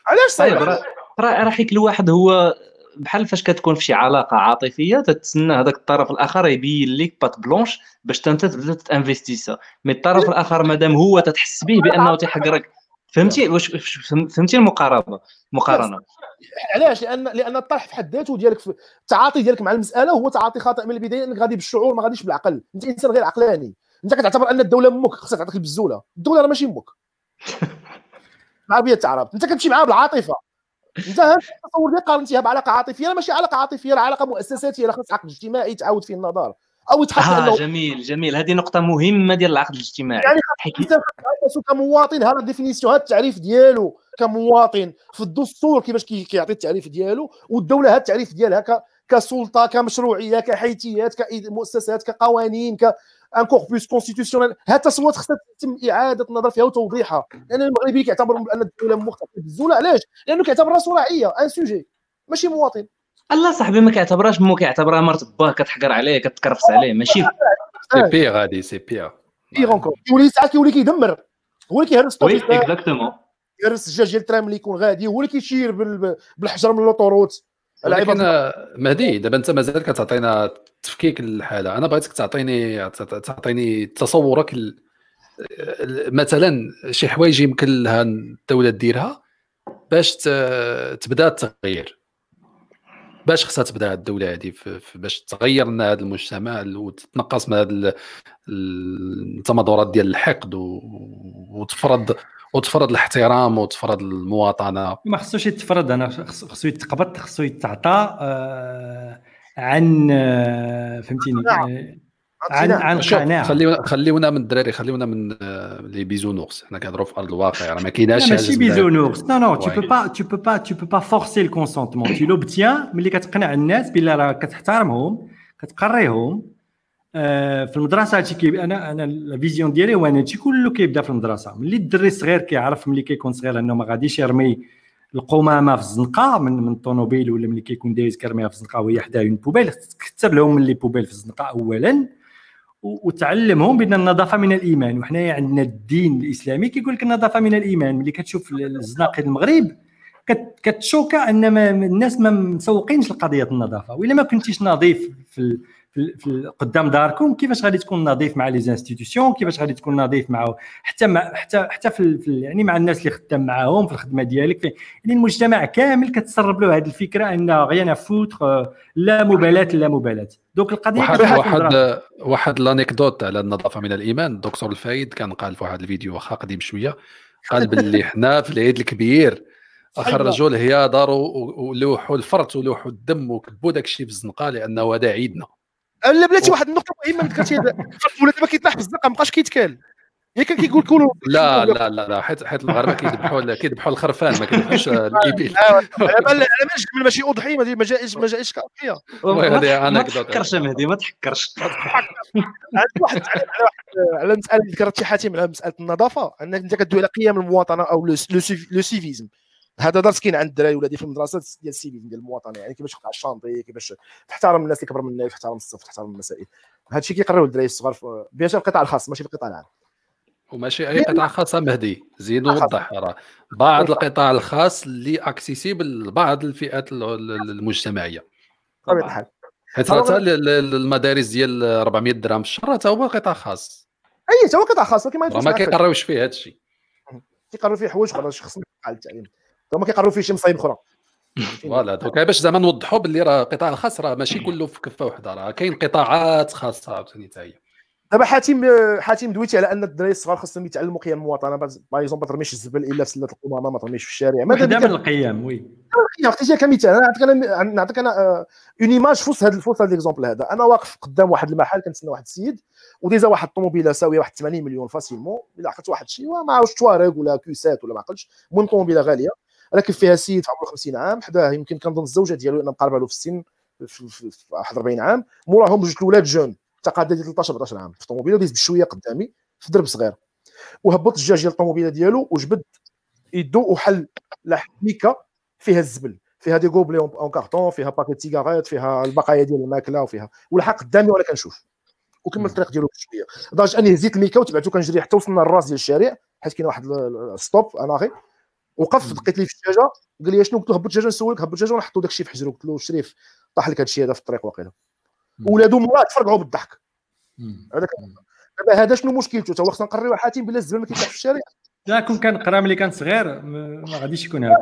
علاش صعيب؟ راه حيت الواحد هو بحال فاش كتكون في شي علاقة عاطفية تتسنى هذاك الطرف الآخر يبين لك patte blanche باش انت تبدا ت investi ça mais الطرف الآخر مادام هو تتحس به بأنه تيحقرك فهمتي واش فهمتي المقاربة؟ المقارنه علاش؟ لأن لأن الطرح في حد ذاته ديالك في التعاطي ديالك مع المسألة هو تعاطي خاطئ من البداية إنك غادي بالشعور ما غاديش بالعقل. أنت إنسان غير عقلاني. أنت كتعتبر أن الدولة أمك خصها تعطيك البزوله الدولة راه ماشي أمك [laughs] العربية تعرف. أنت كتمشي معاها بالعاطفة. أنت التصور ديالك قارنتيها بعلاقة عاطفية. ماشي علاقة عاطفية راه علاقة مؤسساتية. راه خاص عقد اجتماعي تعاود فيه النظر. أو يتحط أنه جميل جميل. هذه نقطة مهمة ديال العقد الاجتماعي. يعني حيت خاصو كمواطن هذا ال définition هذا التعريف ديالو كمواطن في الدستور كيفاش كي- كيعطي التعريف ديالو والدولة هذا التعريف ديالها ك كسلطة كمشروعية كحيثيات كمؤسسات كقوانين ك un corpus constitutionnel هاد التصورات خصها تتم إعادة النظر فيها وتوضيحها. لأن المغربي كيعتبر ان الدولة مختلفة. بالزوله علاش؟ لأنه كيعتبر راسو رعية un sujet ماشي مواطن. الله صاحبي ما كيعتبرهاش مو كيعتبرها مرت باه كتحقر عليه كتكرفس عليه ماشي؟ [laughs] c'est pire غادي c'est pire pire encore كيولي ساعات كيولي كيدمر. هو اللي كيهرس oui exactement. كيهرس الجاج ديال الترام اللي يكون غادي. هو اللي كيشير بال- بالحجر من l'autoroute ولكن العباد آه، مهدي دابا انت مازال كتعطينا تفكيك الحاله أنا بغيتك تعطيني تعطيني تصورك ال- ال- مثلا شي حوايج يمكن لها الدولة ديرها باش ت- تبدأ التغيير. باش خصها تبدا الدولة هذه باش تغير لنا هذا المجتمع وتتنقص من هذه ال- ال- التمظهرات ديال الحقد وتفرض وتفرض الاحترام وتفرض المواطنة. ما خصوش يتفرض أنا خص- خصو يتقبض خصو يتعطى آه، عن آه، فهمتيني؟ عن عن شوف قناعة. خليونا خليونا من الدراري خليونا من آه، les bisounours حنا كنهضروا في أرض الواقع راه ما كايناش ماشي bisounours non non peux pas tu peux pas tu peux pas forcer le consentement. Tu l'obtiens ملي كتقنع الناس بلا راه كتحترمهم كتقريهم في المدرسة هادشي كي أنا أنا ال vision ديالي هو ان هادشي كله كيبدا في المدرسة. ملي الدري صغير كيعرف ملي كيكون صغير أنه ما غاديش يرمي القمامة في الزنقة من من الطوموبيل ولا ملي كيكون دايز كيرميها في الزنقة وهي حدا une poubelle تكتب لهم ملي بوبيل في الزنقة اولا. وتعلمهم بأن النظافة من الإيمان. وحنايا عندنا الدين الإسلامي كيقول لك النظافة من الإيمان. ملي كتشوف ال- الزناقي المغرب كت- كت choqua إن الناس ما مسوقينش لقضية النظافة. وإلا ما كنتيش نظيف في في قدام داركم كيفاش غادي تكون نظيف مع les institutions كيفاش غادي تكون نظيف مع حتى مع حتى حتى في, يعني مع الناس اللي خدام معاهم في الخدمة ديالك. في يعني المجتمع كامل كتسرب له هذه الفكرة un rien foutre لا مبالاة لا مبالاة. donc القضية واحد. واحد واحد l'anecdote على النظافة من الإيمان. الدكتور الفايد كان قال في واحد الفيديو واخا قديم شوية قال [laughs] باللي حنا في العيد الكبير خرجوا الهيادر و- ولوحوا الفرت ولوحوا الدم وكبوا داك الشيء في الزنقه لأنه هذا عيدنا. لا بلاتي واحد النقطة مهمة ما ذكرتيها [laughs] ولا دابا كيتلاح في الزنقة ما بقاش كيتكال. كان كيقول كولوا [laughs] لا لا لا لا حيت حيت المغاربه كيذبحوا كيذبحوا الخرفان ما كيذبحوش [laughs] الإبل. على بال على بال الجمل ماشي اضحيه ما ما جائش ما جائش كاضحيه ما ما. تحكرش يا مهدي ما تحكرش. عندي واحد على واحد على مسألة ذكرت شي حاتم على مسألة النظافة أنك أنت كدوي على قيم المواطنة أو le civ- le civisme. هذا درس كاين عند الدراري ولادي في المدرسة ديال ال civisme ديال المواطنة يعني كيفاش تقطع الشانطي كيفاش تحترم الناس اللي كبر منك تحترم الصف تحترم المسائل. هذا الشيء كيقريو الدراري الصغار في- bien sûr القطاع الخاص ماشي في القطاع العام. وماشي اي قطاع خاص مهدي زيد ووضح راه بعض القطاع الخاص اللي accessible لبعض الفئات ال- ال- المجتمعية. بطبيعه الحال. حيت حتى ال- ال- المدارس ديال 400 درهم في الشهر حتى هو قطاع خاص. أي حتى هو قطاع خاص ولكن ما. كيقراوش فيه هذا الشيء. كيقروا فيه حوايج أخرى خصنا على التعليم. هما كيقروا فيه شي مصايب أخرى. [laughs] voilà. donc باش زعما نوضحوا باللي راه القطاع الخاص راه ماشي كله في كفة واحدة راه كاين قطاعات خاصة عاوتاني حتى هي. دابا حاتم حاتم دويتي على أن الدراري الصغار خاصهم يتعلموا قيم المواطنة. par exemple ما ترميش الزبل إلا في سله القمامة ما ترميش في الشارع. ما وحدة من القيم oui. عطيتيها كمثال. أنا نعطيك أنا نعطيك أنا une image في وسط هذا في وسط هذا l'exemple هذا. أنا واقف قدام واحد المحل كنتسنى واحد السيد ودايزة واحد الطوموبيلة ساوية واحد 80 مليون facilement. إلا عقلت واحد الشيء ما عرفتش Touareg ولا Q7 ولا ما عقلتش. المهم طوموبيلة غالية راكب فيها سيد في عمره 50 عام حداه يمكن كنظن الزوجة ديالو لأن مقاربة له في السن في 41 عام. موراهم جوج الأولاد jeunes. تقاعد ديال 13 14 عام. في الطوموبيله وديز بشوية قدامي في درب صغير. وهبط الجاج ديال الطوموبيلة ديالو وجبد يدو وحل لاح ميكة فيها الزبل. فيها des gobelets en carton فيها باكيت سيجارات فيها البقايا ديال الماكلة وفيها ولاح قدامي وأنا كنشوف. وكمل الطريق ديالو بشوية. لدرجة أني هزيت الميكا وتبعته كنجري حتى وصلنا للراس ديال الشارع حيت كاين واحد stop un arrêt وقف دقيت لي في الجاجة قال لي شنو؟ قلت له هبط الجاجة نسولك هبط الجاجة ونحطوا داك الشيء في حجرو. قلت له شريف طاح لك هذا الشيء هذا في الطريق واقيلا ولادو مراه تفرقعوا بالضحك. هذاك دابا هذا شنو مشكلته؟ تا هو خصنا نقريو حاتم بلا الزبل ما كيتلاحش في الشارع لا كون كان قرا ملي كان صغير ما غاديش يكون هكا.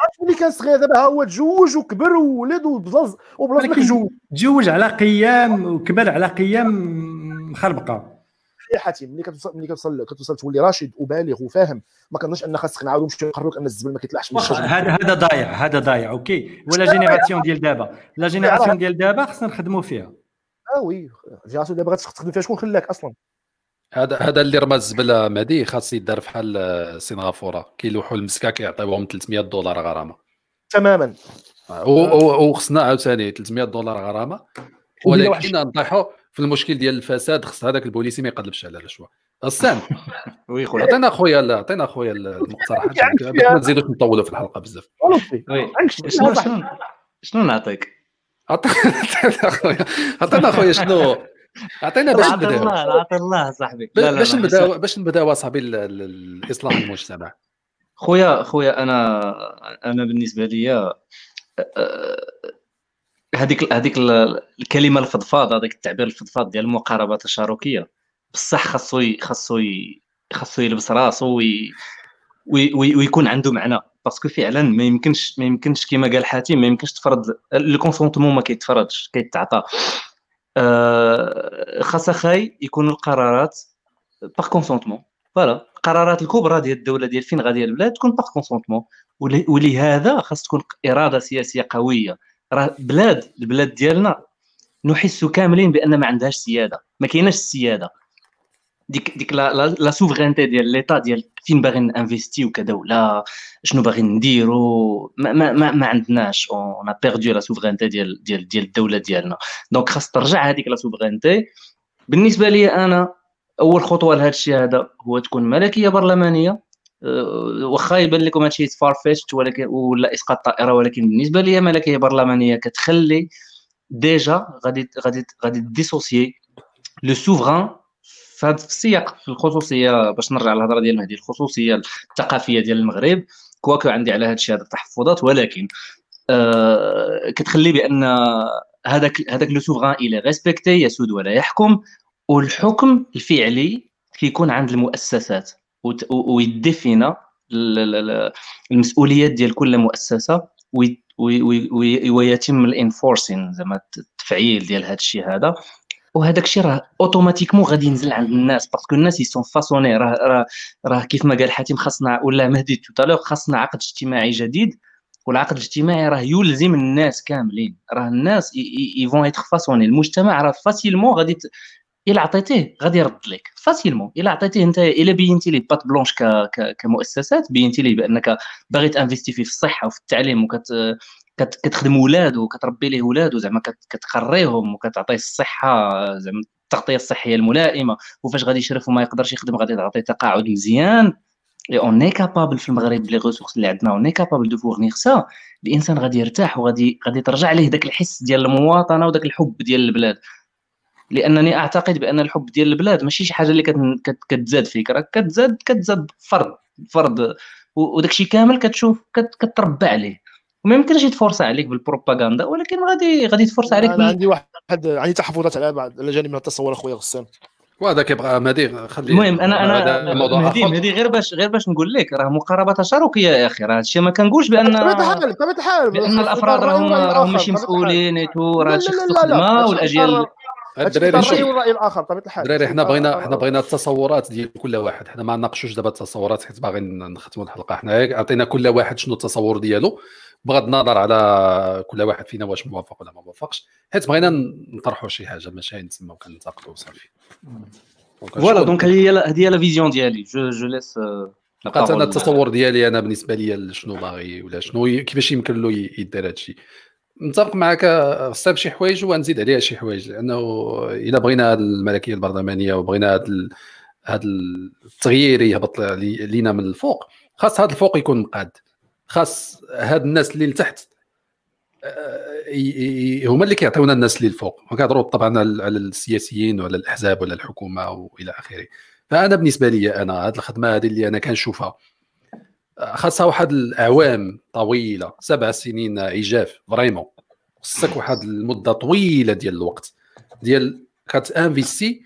عرفت ملي كان صغير دابا ها هو تزوج وكبر وولد وبلاص وبلاص ما كيتزوج. تزوج على قيام وكبر على قيام مخربقة. يا حاتم ملي كتوصل ملي كتوصل كتوصل تولي راشد وبالغ وفاهم ما كنظنش ان خاصك نعاودو نمشيو نقرروك أن الزبل ما كيطلعش من الشجرة. هذا هذا ضايع هذا ضايع okay. ولا génération ديال دابا la génération ديال دابا خصنا نخدموا فيها. آه oui. génération دابا غتخدم فيها شكون خلاك أصلا؟ هذا هذا اللي رمى الزبل مهدي خاص يدار بحال سنغافوره كيلوحوا المسكة كيعطيوهم 300 دولار غرامة. تماما. وخصنا عاوتاني 300 دولار غرامة. ولكن نطيحوا في المشكل ديال الفساد خص هذاك البوليسي ما يقلبش على الرشوه السام [laughs] وي خويا. عطينا خويا عطينا خويا المقترحات. باش ما نزيدوش نطولوا في الحلقة بزاف. شنو شنو نعطيك؟ [laughs] عطينا خويا شنو؟ عطينا باش نبداو. عطي الله صاحبي. باش نبداو باش نبداو اصاحبي الإصلاح المجتمع. خويا خويا أنا أنا بالنسبة لي هذيك هذيك الكلمة الفضفاض هذاك التعبير الفضفاض ديال المقاربة التشاركية. بصح خاصو خاصو خاصو يلبس راسو oui ويكون عنده معنى. parce que فعلا ما يمكنش ما يمكنش كما قال حاتم ما يمكنش تفرض ال consentement ما كيتفرضش كيتعطى. آه خاصها خاص يكون القرارات par consentement voilà القرارات الكبرى ديال الدولة ديال فين غادي البلاد تكون par consentement ولهذا خاص تكون إرادة سياسية قوية. راه بلاد البلاد ديالنا نحس كاملين بأن ما عندهاش سيادة. ما كايناش السياده ديك ديك la souveraineté ديال l'État ديال فين باغي نـ investiw كدوله شنو باغي نديرو؟ ما, ما, ما, ما عندناش. on perd la souveraineté ديال ديال ديال الدولة ديالنا. donc خاص ترجع هذيك la souveraineté بالنسبة لي أنا أول خطوة لهذا الشيء هذا هو تكون ملكية برلمانية. واخا يبان لكم هادشي فارفيتش ولكن ولا إسقاط طائره ولكن بالنسبة لي ملكية برلمانية كتخلي ديجا غادي غادي غادي ديسوسيي لو سوفران في هذا السياق في الخصوصية باش نرجع للهضرة ديال مهدي الخصوصية الثقافية ديال المغرب. كواكو عندي على هذا الشيء هذا التحفظات ولكن آه كتخلي بأن هذاك هذاك لو سوفران إلى ريسبكتي يسود ولا يحكم والحكم الفعلي كيكون عند المؤسسات. ويديفينا المسؤوليات ديال كل مؤسسة ويتم الإنفورسين زعما التفعيل ديال هذا الشيء هذا. وهذاك الشيء راه أوتوماتيكمون غادي ينزل عند الناس باسكو الناس يسون فاسوني راه راه راه كيف ما قال حاتم خاصنا ولا مهدي توتالور خاصنا عقد اجتماعي جديد والعقد الاجتماعي راه يلزم الناس كاملين. راه الناس يفون ايتر فاسوني المجتمع راه فاسيلمون غادي الا عطيتيه غادي يرد لك. facilement الا عطيتيه أنت الا بينتي les pattes blanches ك... ك... كمؤسسات بينتي لي بأنك باغي ت investir فيه في الصحة وفي التعليم وكت كتخدم ولاد وكتربي ليه ولاد وزعما كتقريهم وكتعطيه الصحة زعما التغطية الصحية الملائمة. وفاش غادي يشرف وما يقدرش يخدم غادي تعطيه تقاعد مزيان. et on est capable في المغرب les ressources اللي عندنا on est capable de fournir ça الإنسان غادي يرتاح وغادي غادي ترجع ليه داك الحس ديال المواطنة وداك الحب ديال البلاد. لأنني أعتقد بأن الحب ديال البلاد ماشي شي حاجة اللي كتزاد فيك راه كتزاد كتزاد فرض فرض وداك الشيء كامل كتشوف كتربى عليه. وما يمكنش يتفرص عليك بالبروباغندا ولكن غادي غادي يتفرص عليك أنا عندي واحد عندي تحفظات على بعض على جانب من التصور أخويا غسان. وهذا كيبغى مهدي خلي المهم أنا أنا مهدي مهدي غير باش غير باش نقول لك راه مقاربة تشاركية يا أخي راه هادشي ما كنقولش بان بطبيعه الحال بطبيعه الحال. بأن الأفراد راهم راهم ماشي مسؤولين ايتو راه هادشي خصو خدمه والاجيال الدراري شوف. الراي الآخر بطبيعه الحال. الدراري حنا بغينا حنا بغينا التصورات ديال كل واحد. حنا ما ناقشوش دابا التصورات حيت باغيين نختموا الحلقة. حنا عطينا كل واحد شنو التصور ديالو. بغض النظر على كل واحد فينا واش موافق ولا ما موافقش. حيت بغينا نطرحوا شي حاجة ماشي نتسمى كنتاقدوا وصافي. فوالا دونك هذه هي لا فيزيون ديالي. جو جو ليس بقات أنا التصور ديالي أنا بالنسبة لي شنو باغي ولا شنو كيفاش يمكن له يدير هذا متفق معك خصها شي حوايج ونزيد عليها شي حوايج لأنه إلا بغينا هذه الملكية البرلمانية وبغينا هذا هذا التغيير يهبط لينا من الفوق خاص هذا الفوق يكون مقاد خاص هاد الناس اللي لتحت آه، هما اللي كيعطيونا الناس اللي الفوق ما كنهضروا طبعا على السياسيين ولا الأحزاب ولا الحكومة والى آخره. فأنا بالنسبة لي أنا هذه الخدمة هذه اللي أنا كنشوفها خاصها واحد الأعوام طويلة سبع سنين عجاف vraiment. خصك [clears throat] واحد المدة طويلة ديال الوقت ديال كت investir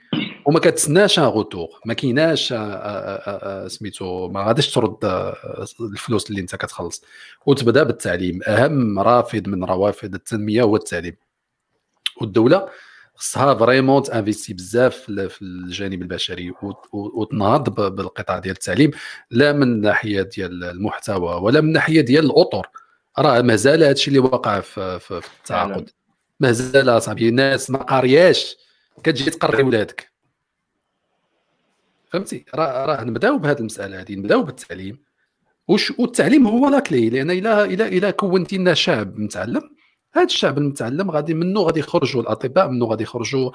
وما كتسناش un retour. ما كايناش آه، آه، آه، سميتو ما غاديش ترد الفلوس اللي انت كتخلص. وتبدا بالتعليم. أهم رافد من روافد التنمية هو التعليم. والدولة خصها vraiment ت investir بزاف في الجانب البشري وتنهض بالقطاع ديال التعليم لا من ناحية ديال المحتوى ولا من ناحية ديال الأطر. راه مازال هادشي اللي وقع في, التعاقد. مازال اصاحبي الناس ما قارياش. كتجي تقري ولادك. فهمتي؟ راه راه نبداو بهذه المسألة هذه نبداو بالتعليم. وش والتعليم هو لا كلي لأن إلى إلى إلى كونتي لنا شعب متعلم هذا الشعب المتعلم غادي منه غادي يخرجوا الأطباء منه غادي يخرجوا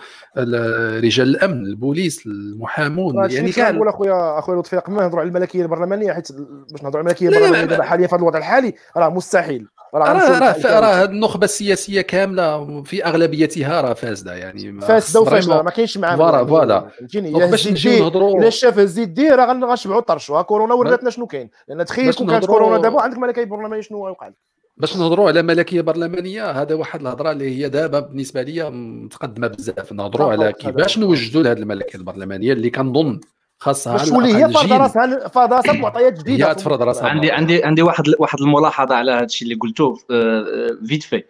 رجال الأمن البوليس المحامون يعني كان نقول اخويا أخويا لطفي قبل ما نهضروا على الملكية البرلمانية حيت باش نهضروا على الملكية البرلمانية دابا حاليا في هذا الوضع الحالي راه مستحيل. راه راه راه النخبة السياسية كاملة في أغلبيتها راه فاسدة يعني فاسدة وفاشله ما كاينش معاهم. فوالا فوالا. باش نجيو نهضروا إلا شاف الزيدي راه غنشبعوا الطرش كورونا وراتنا شنو كاين؟ لأن تخيل كون كانت كورونا دابا عندك ملكية برلمانية شنو وقع لك باش نهضروا على ملكية برلمانية هذا واحد الهضرة اللي هي دابا بالنسبة لي متقدمة بزاف. نهضروا على كيفاش نوجدوا لهذه الملكية البرلمانية اللي كنظن خاصها باش تولي هي فرض راسها فرض راسها بمعطيات جديدة. هي تفرض راسها عندي عندي عندي واحد واحد الملاحظة على هذا الشيء اللي قلتوه vite fait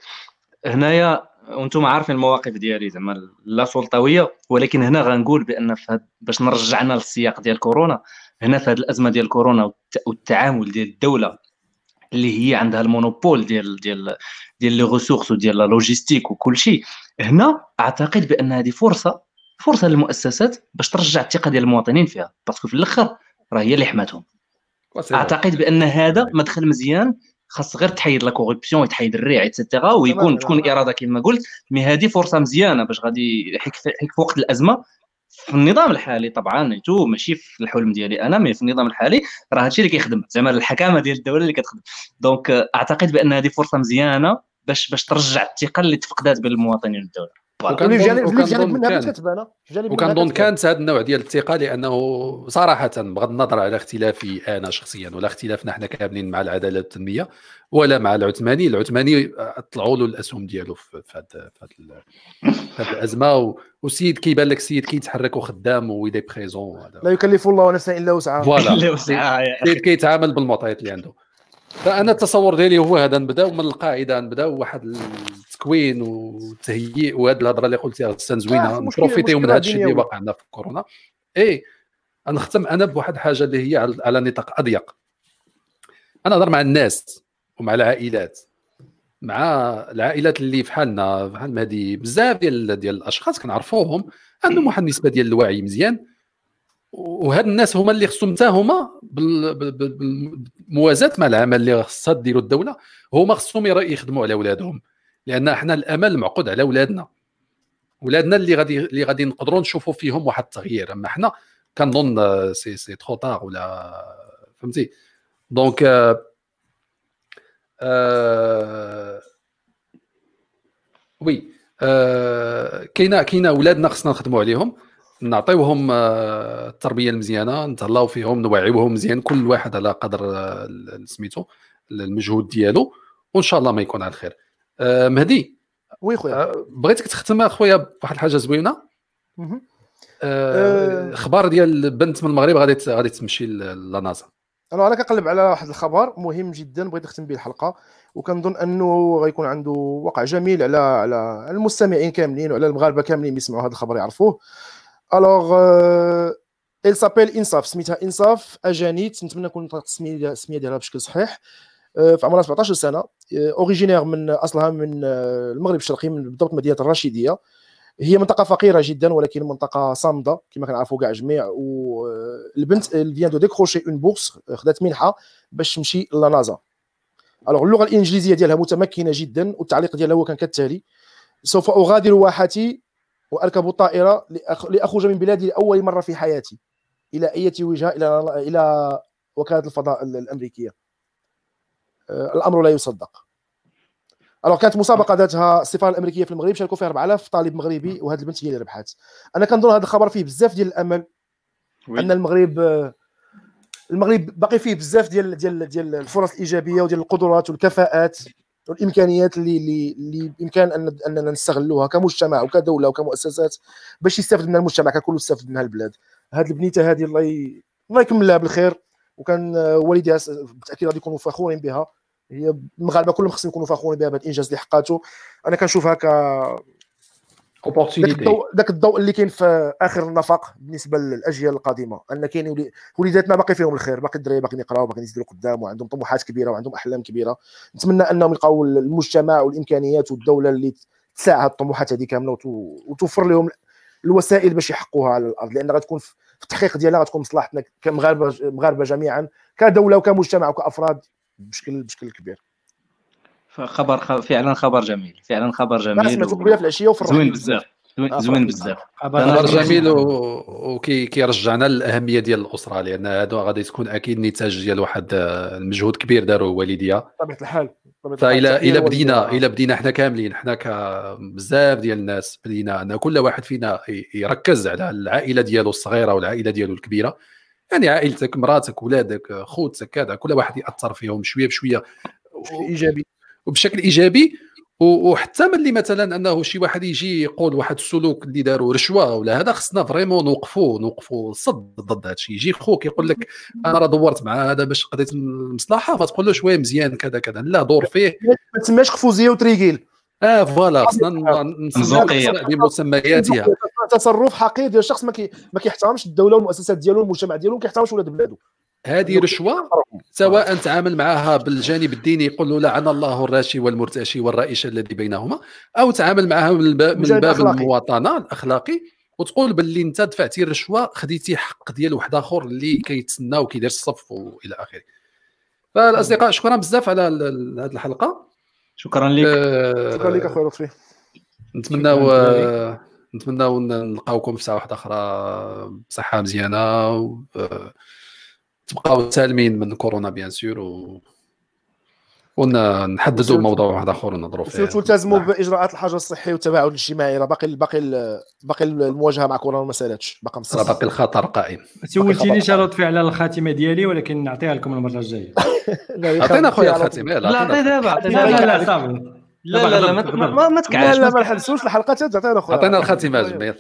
هنايا وأنتم عارفين المواقف ديالي زعما لا سلطوية ولكن هنا غنقول بأن باش نرجعنا للسياق ديال كورونا هنا في هذه الأزمة ديال كورونا والتعامل ديال الدولة اللي هي عندها ال monopole ديال ديال ديال les ressources وديال la logistique وكل شيء. هنا أعتقد بأن هذه فرصة فرصة للمؤسسات باش ترجع الثقة ديال المواطنين فيها. parce que في الأخر راه هي اللي حماتهم. أعتقد بأن هذا مدخل مزيان خاص غير تحيد la corruption وتحيد الريع et cetera ويكون تكون إرادة كما قلت. mais هذه فرصة مزيانة باش غادي حيك في وقت الأزمة. في النظام الحالي طبعا نيتو ماشي في الحلم ديالي أنا mais في النظام الحالي راه هادشي اللي كيخدم زعما الحكامة ديال الدولة اللي كتخدم. donc أعتقد بأن هذه فرصة مزيانة باش باش ترجع الثقة اللي تفقدات بين المواطنين والدولة. وكنظن كانت. هذا النوع ديال الثقه لأنه صراحة بغض النظر على اختلافي أنا شخصيا ولا اختلافنا إحنا كاملين مع العدالة والتنميه ولا مع العثماني. العثماني طلعوا له الأسهم ديالو في هذه في هذه الأزمة. والسيد كيبان لك السيد كيتحرك وخدام و il est présent لا يكلف الله نفسا إلا وسعها. voilà. السيد كيتعامل بالمعطيات اللي عنده. فأنا التصور ديالي هو هذا نبداو من القاعدة نبداو واحد التكوين والتهيئ وهذه الهضرة اللي قلتيها غسان زوينة. نبروفيتيو من هذا الشيء اللي واقع عندنا في كورونا. اي نختم أنا بواحد الحاجة اللي هي على نطاق أضيق. أنا نهضر مع الناس ومع العائلات. مع العائلات اللي في حالنا بحال هذه بزاف ديال ديال الأشخاص كنعرفوهم. عندهم [clears throat] واحد النسبة ديال الوعي مزيان. وهاد الناس هما اللي خصهم حتى هما بالموازاة مع العمل اللي خصها ديروا الدولة هما خصهم يخدموا على اولادهم لأن إحنا الأمل معقود على اولادنا ولادنا اللي غادي اللي غادي نقدروا نشوفوا فيهم واحد التغيير. أما حنا كنظن c'est c'est trop tard ولا فهمتي؟ donc آه oui آه كاينة كاينة اولادنا خصنا نخدموا عليهم. نعطيوهم آه، التربية المزيانة نتهلاو فيهم نوعيوهم مزيان كل واحد على قدر آه، سميتو المجهود ديالو وإن شاء الله ما يكون على خير آه، مهدي وي خويا. بغيتك تختم أخويا بواحد الحاجة زوينة؟ خبار ديال بنت من المغرب غادي غادي تمشي لنازا أنا كنقلب على واحد الخبر مهم جدا بغيت نختم به الحلقة وكنظن أنه غيكون عنده وقع جميل على على المستمعين كاملين وعلى المغاربة كاملين يسمعوا هذا الخبر يعرفوه. alors elle s'appelle انصاف سميتها انصاف اجانيت نتمنى نكون نطقت السميه ديالها بشكل صحيح في عمرها 17 سنه originaire من اصلها من المغرب الشرقي من بالضبط مدينه الرشيديه هي منطقه فقيره جدا ولكن منطقه صامده كما كنعرفوا كاع جميع والبنت vient de décrocher une bourse خدات منحه باش تمشي ل NASA alors اللغة الانجليزيه ديالها متمكنه جدا والتعليق ديالها هو كان كالتالي سوف اغادر واحتي وأركب الطائرة لأخرج من بلادي لأول مرة في حياتي. إلى أي وجهه إلى إلى وكالة الفضاء الأمريكية. آه، الأمر لا يصدق. الوغ كانت مسابقة ذاتها السفارة الأمريكية في المغرب شاركوا فيها 4000 طالب مغربي وهذه البنت هي اللي ربحات أنا كنظن هذا الخبر فيه بزاف ديال الأمل أن المغرب المغرب باقي فيه بزاف ديال ديال ديال الفرص الإيجابية وديال القدرات والكفاءات. والإمكانيات اللي اللي بإمكان ان أننا نستغلوها كمجتمع وكدولة وكمؤسسات باش يستافد منها المجتمع ككل ويستافد منها البلاد. هذه البنيتة هذه الله ي... الله يكمل لها بالخير. وكان والديها بالتأكيد غادي يكونوا فخورين بها. هي المغاربه كلهم خصهم يكونوا فخورين بها بهذا الإنجاز اللي حقاته أنا كنشوفها ك ذاك الضوء ذاك الضوء اللي كاين في آخر النفق بالنسبة للأجيال القادمة. ان كاين وليداتنا باقي فيهم الخير باقي الدراري باقي يقراو باقي يزيدوا قدام وعندهم طموحات كبيرة وعندهم أحلام كبيرة. نتمنى أنهم يلقاو المجتمع والإمكانيات والدولة اللي تساعد الطموحات هذه كاملة وتوفر لهم الوسائل باش يحققوها على الأرض. لأن غتكون في التحقيق ديالها غتكون مصلحتنا كمغاربه مغاربة جميعا كدولة وكمجتمع وكأفراد بشكل بشكل كبير. خبر فعلا خبر جميل فعلا خبر جميل سمعتو قبيله في العشية وفي زوين بزاف زوين بزاف. خبر جميل وكيرجعنا للأهمية ديال الأسرة لأن هذا غادي تكون أكيد نتاج ديال واحد المجهود كبير داروا والديا. بطبيعة الحال فإلا إلا بدينا إلا بدينا حنا كاملين حنا بزاف ديال الناس بدينا ان كل واحد فينا يركز على العائلة ديالو الصغيرة والعائلة ديالو الكبيرة. يعني عائلتك مراتك ولادك خوتك كذا كل واحد يأثر فيهم شوية بشوية. إيجابي. وبشكل إيجابي وحتى ملي مثلا أنه شي واحد يجي يقول واحد السلوك اللي داروا رشوة ولا هذا خصنا فريمون نوقفوا نوقفوا صد ضد هذا الشيء يجي خوك يقول لك أنا راه دورت مع هذا باش قضيت المصلحه فتقول له شوية مزيان كذا كذا. لا دور فيه. ما تسماش قفوزيه وتريكيل آه فوالا خصنا نسميها بمسمياتها. تصرف حقيقي. ديال الشخص ما كي ما كيحترمش الدولة والمؤسسات ديالو والمجتمع ديالو ما كيحترمش ولاد بلادو. هذه رشوة سواء تعامل معها بالجانب الديني يقول له لعن الله الراشي والمرتشي والرائش الذي بينهما. أو تعامل معها من باب, من باب المواطنة الأخلاقي. وتقول باللي أنت دفعتي الرشوة خديتي حق ديال واحد آخر اللي كيتسنى وكيدير الصف وإلى آخره. فالأصدقاء شكرا بزاف على هذه الحلقة. شكرا لك. آه شكرا لك أخويا لطفي. نتمناو نتمناو نلقاوكم في ساعة واحدة أخرى بصحة مزيانة و... تبقاو سالمين من كورونا بيان سور و ونحددوا موضوع واحد آخر ونهضروا فيه. تلتزموا باجراءات الحجر الصحي والتباعد الاجتماعي راه باقي باقي باقي المواجهة مع كورونا ما سالاتش باقي راه باقي الخطر قائم. سولتينيش لطفي على الخاتمة ديالي ولكن نعطيها لكم المرة الجاية. [laughs] عطينا خويا الخاتمة لا عطي دابا لا لا صافي لا لا لا ما ما تكعلش لا لا ما نحبسوش الحلقة تعطينا خويا عطينا الخاتمة جميل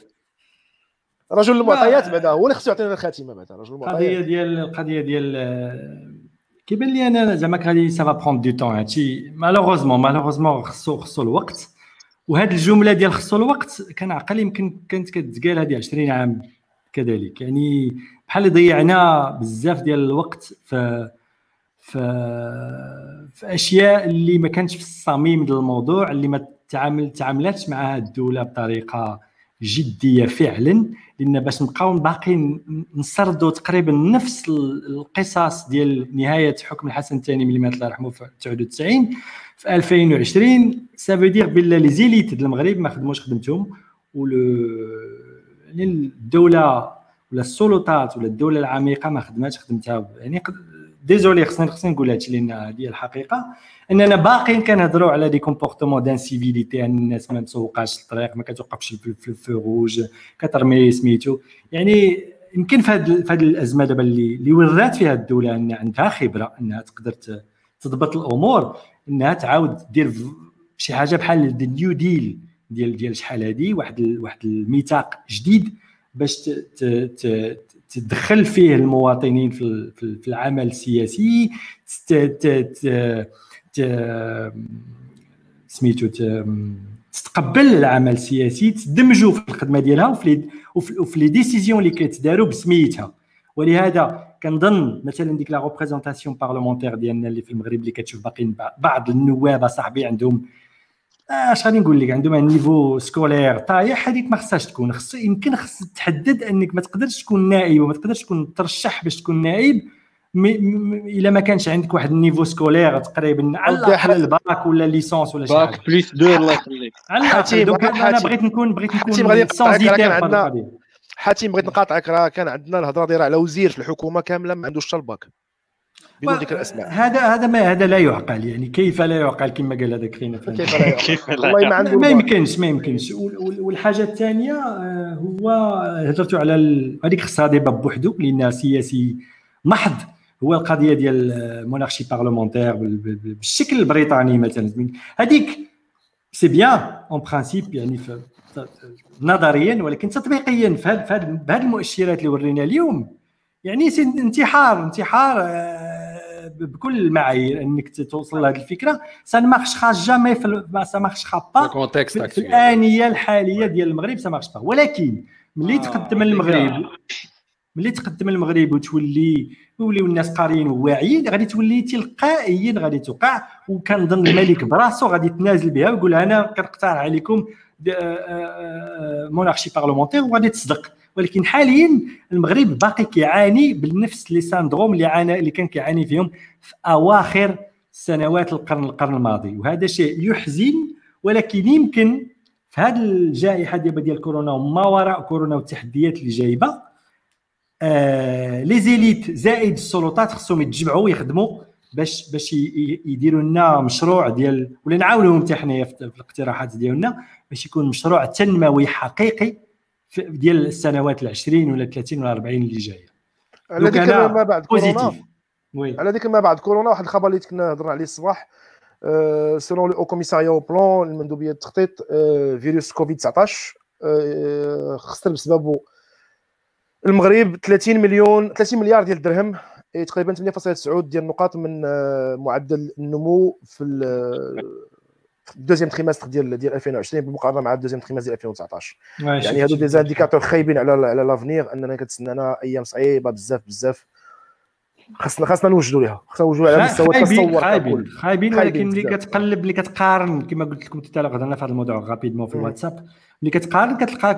رجل المعطيات بعدا هو اللي خصو يعطينا الخاتمة بعدا رجل المعطيات. القضية ديال القضية ديال كيبان لي أنا زعما غادي ça va prendre du temps هادشي. malheureusement malheureusement خصو خصو الوقت. وهاد الجملة ديال خصو الوقت كنعقل يمكن كانت كتقال هذه 20 عام كذلك. يعني بحال ضيعنا بزاف ديال الوقت في في في أشياء اللي ما كانتش في الصميم ديال الموضوع اللي ما تعامل تعاملاتش معها الدولة بطريقة جدية فعلا لأن باش نبقاو باقيين نسردوا تقريبا نفس القصص ديال نهاية حكم الحسن الثاني من الله يرحمه في 99 في 2020 ça veut dire بلا les élites ديال المغرب ما خدموش خدمتهم و الدولة ولا السلطات ولا الدولة العميقة ما خدماتش خدمتها. يعني désolé خصني خصني نقول هادشي لأن هذه الحقيقة. أننا باقيين كنهضروا على des comportements d'incivilité أن الناس ما مسوقاش الطريق ما كتوقفش في ال feu rouge كترمي سميتو. يعني يمكن في هذه الأزمة دابا اللي اللي ورات فيها الدولة أن عندها خبرة أنها تقدر تضبط الأمور أنها تعاود دير شي حاجة بحال النيو ديل ديال ديال شحال هذه واحد واحد الميثاق جديد باش تدخل فيه المواطنين في العمل السياسي سميتو تتقبل العمل السياسي تدمجوا في الخدمة ديالها وفي وفي les décisions اللي كيتداروا بسميتها. ولهذا كنظن مثلا ديك la représentation parlementaire ديالنا اللي في المغرب اللي كتشوف باقيين بعض النواب صاحبي عندهم اش غادي نقول لك؟ عندهم un niveau scolaire طايح هذيك ما خصهاش تكون. خص يمكن خص تحدد انك ما تقدرش تكون نائب وما تقدرش تكون ترشح باش تكون نائب إلا ما كانش عندك واحد ال niveau scolaire تقريبا على الأقل الباك ولا licence ولا شي حاجة. bac plus deux الله يخليك. حاتم أنا بغيت نكون بغيت نكون كان عندنا حاتم بغيت نقاطعك راه كان عندنا الهضرة دايره على وزير في الحكومة كاملة ما عندوش الباك. بدون ذكر الاسماء هذا هذا ما هذا لا يعقل يعني كيف لا يعقل كما قال هذاك فينا [laughs] كيف لا يعقل؟ والله ما عنده ما. يمكنش ما يمكنش وال- وال- والحاجة الثانية آه، هو هضرتوا على ال- هذيك خصها débat بوحدو لأن سياسي محض هو القضية ديال ال monarchie parlementaire بال- بال- بال- بالشكل البريطاني مثلا هذيك c'est bien en principe يعني نظريا ولكن تطبيقيا بهذه المؤشرات اللي ورينا اليوم يعني انتحار انتحار آه، بكل المعايير إنك توصل لهذه الفكرة. سا ne marchera jamais في ال- ما سا marchera في الآنية الحالية ديال المغرب ça marche pas ولكن ملي آه، تقدم المغرب ملي تقدم المغرب وتولي يوليو الناس قاريين وواعيين غادي تولي تلقائيا غادي توقع. وكنظن الملك براسو غادي يتنازل بها ويقول أنا كنقترح عليكم د- آه، آه، monarchie parlementaire وغادي تصدق. ولكن حاليا المغرب باقي كيعاني بنفس les syndromes اللي عانى اللي كان كيعاني فيهم في أواخر سنوات القرن القرن الماضي. وهذا شيء يحزن ولكن يمكن في هذه الجائحة ديال ديال كورونا وما وراء كورونا والتحديات اللي جايبة آه les élites زائد السلطات خصهم يتجمعوا ويخدموا باش باش يديروا لنا مشروع ديال ولا نعاونوهم حتى حنايا في الاقتراحات ديالنا باش يكون مشروع تنموي حقيقي ديال السنوات ال 20 ولا 30 ولا 40 اللي جاية. على ذيك ما بعد كورونا. oui. على ذيك ما بعد كورونا واحد الخبر اللي كنا هضرنا عليه الصباح selon le commissariat au plan المندوبية التخطيط آه، فيروس كوفيد 19 آه، خسر بسببه المغرب 30 مليون 30 مليار ديال الدرهم إيه، تقريبا 8.9 ديال النقاط من آه، معدل النمو في ال- في ال deuxième trimestre ديال ديال 2020 بالمقارنة مع ال deuxième trimestre ديال 2019 يعني هادو des indicateurs خايبين على على l'avenir أننا كتسنانا أيام صعيبة بزاف بزاف. خاصنا خاصنا نوجدوا لها خاصنا نوجدوا على مستوى التصور خايبين. خايبين ولكن ملي. كتقلب ملي كتقارن كما قلت لكم حتى هضرنا في هذا الموضوع rapidement في. الواتساب. ملي كتقارن كتلقى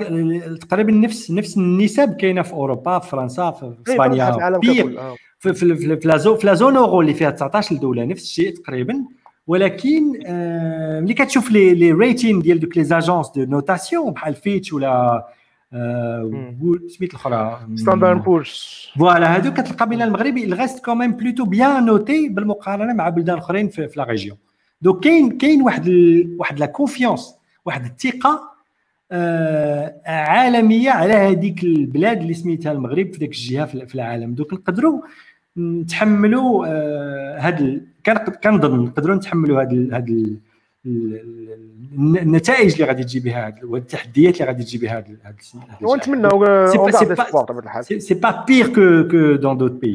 تقريبا نفس نفس النسب كاينة في أوروبا في فرنسا في إيه، في اسبانيا آه. في في في في la zone euro اللي فيها 19 دوله نفس الشيء تقريبا. ولكن آه، ملي كتشوف لي لي ريتين ديال دوك les agences de notation بحال فيتش ولا آه، سميت الأخرى ستاندرد بورس voilà هادو كتلقى بين المغرب il reste quand même plutôt bien noté بالمقارنة مع بلدان أخرين في, في la région donc كاين كاين واحد ال... واحد la confiance واحد الثقة آه عالمية على هذيك البلاد اللي سميتها المغرب في ذاك الجهة في في العالم. donc نقدروا نتحملوا آه هاد كنظن نقدروا نتحملوا هاد ال... هاد ال... ال- ال- النتائج اللي غادي تجي بها والتحديات اللي غادي تجي بها هاد ونتمنى c'est pas- c'est pas-.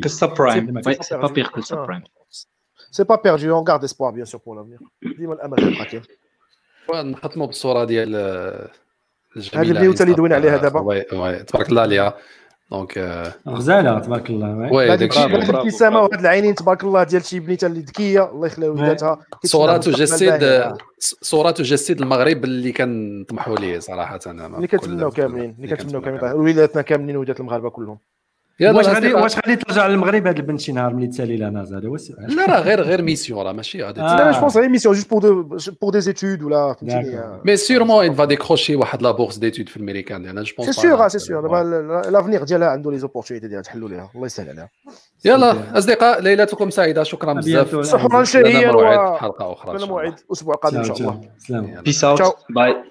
Que subprime. C'est- Ouais, c'est pas pire que le Ah. subprime. c'est pas perdu on garde espoir bien sûr pour l'avenir ديما الامل كيبقى كاين نختموا بالصورة ديال آه، الجميله هذه البيوت اللي دوينا عليها آه، دابا. oui oui تبارك الله عليها donc آه، غزاله تبارك الله. oui داك الشيء برافو، الابتسامه. وهاد العينين تبارك الله ديال شي بنيتة اللي ذكيه الله يخليها وليداتها مستقبل تجسد باهي. صوره تجسد المغرب اللي كنطمحوا ليه صراحة أنا اللي كنتمناو كاملين اللي كنتمناو كاملين وليداتنا كاملين وليدات المغاربة كلهم يلا واش لا غادي. واش غادي ترجع للمغرب هذا البنت شي نهار ملي تسالي لها ناس هذا هو السؤال لا راه غير غير mission راه ماشي غادي آه. là je pense غير mission juste pour de pour des études ولا فهمتيني. mais sûrement il va décrocher واحد la bourse d'études في الامريكان أنا je suis sûr c'est sûr دابا l'avenir ديالها عنده les opportunités ديالها تحلوا ليها الله يسهل عليها يلا اصدقاء ليلتكم سعيده شكرا بزاف لنا شهيا في حلقه أخرى. موعد الأسبوع القادم ان شاء الله out. Ciao. Bye.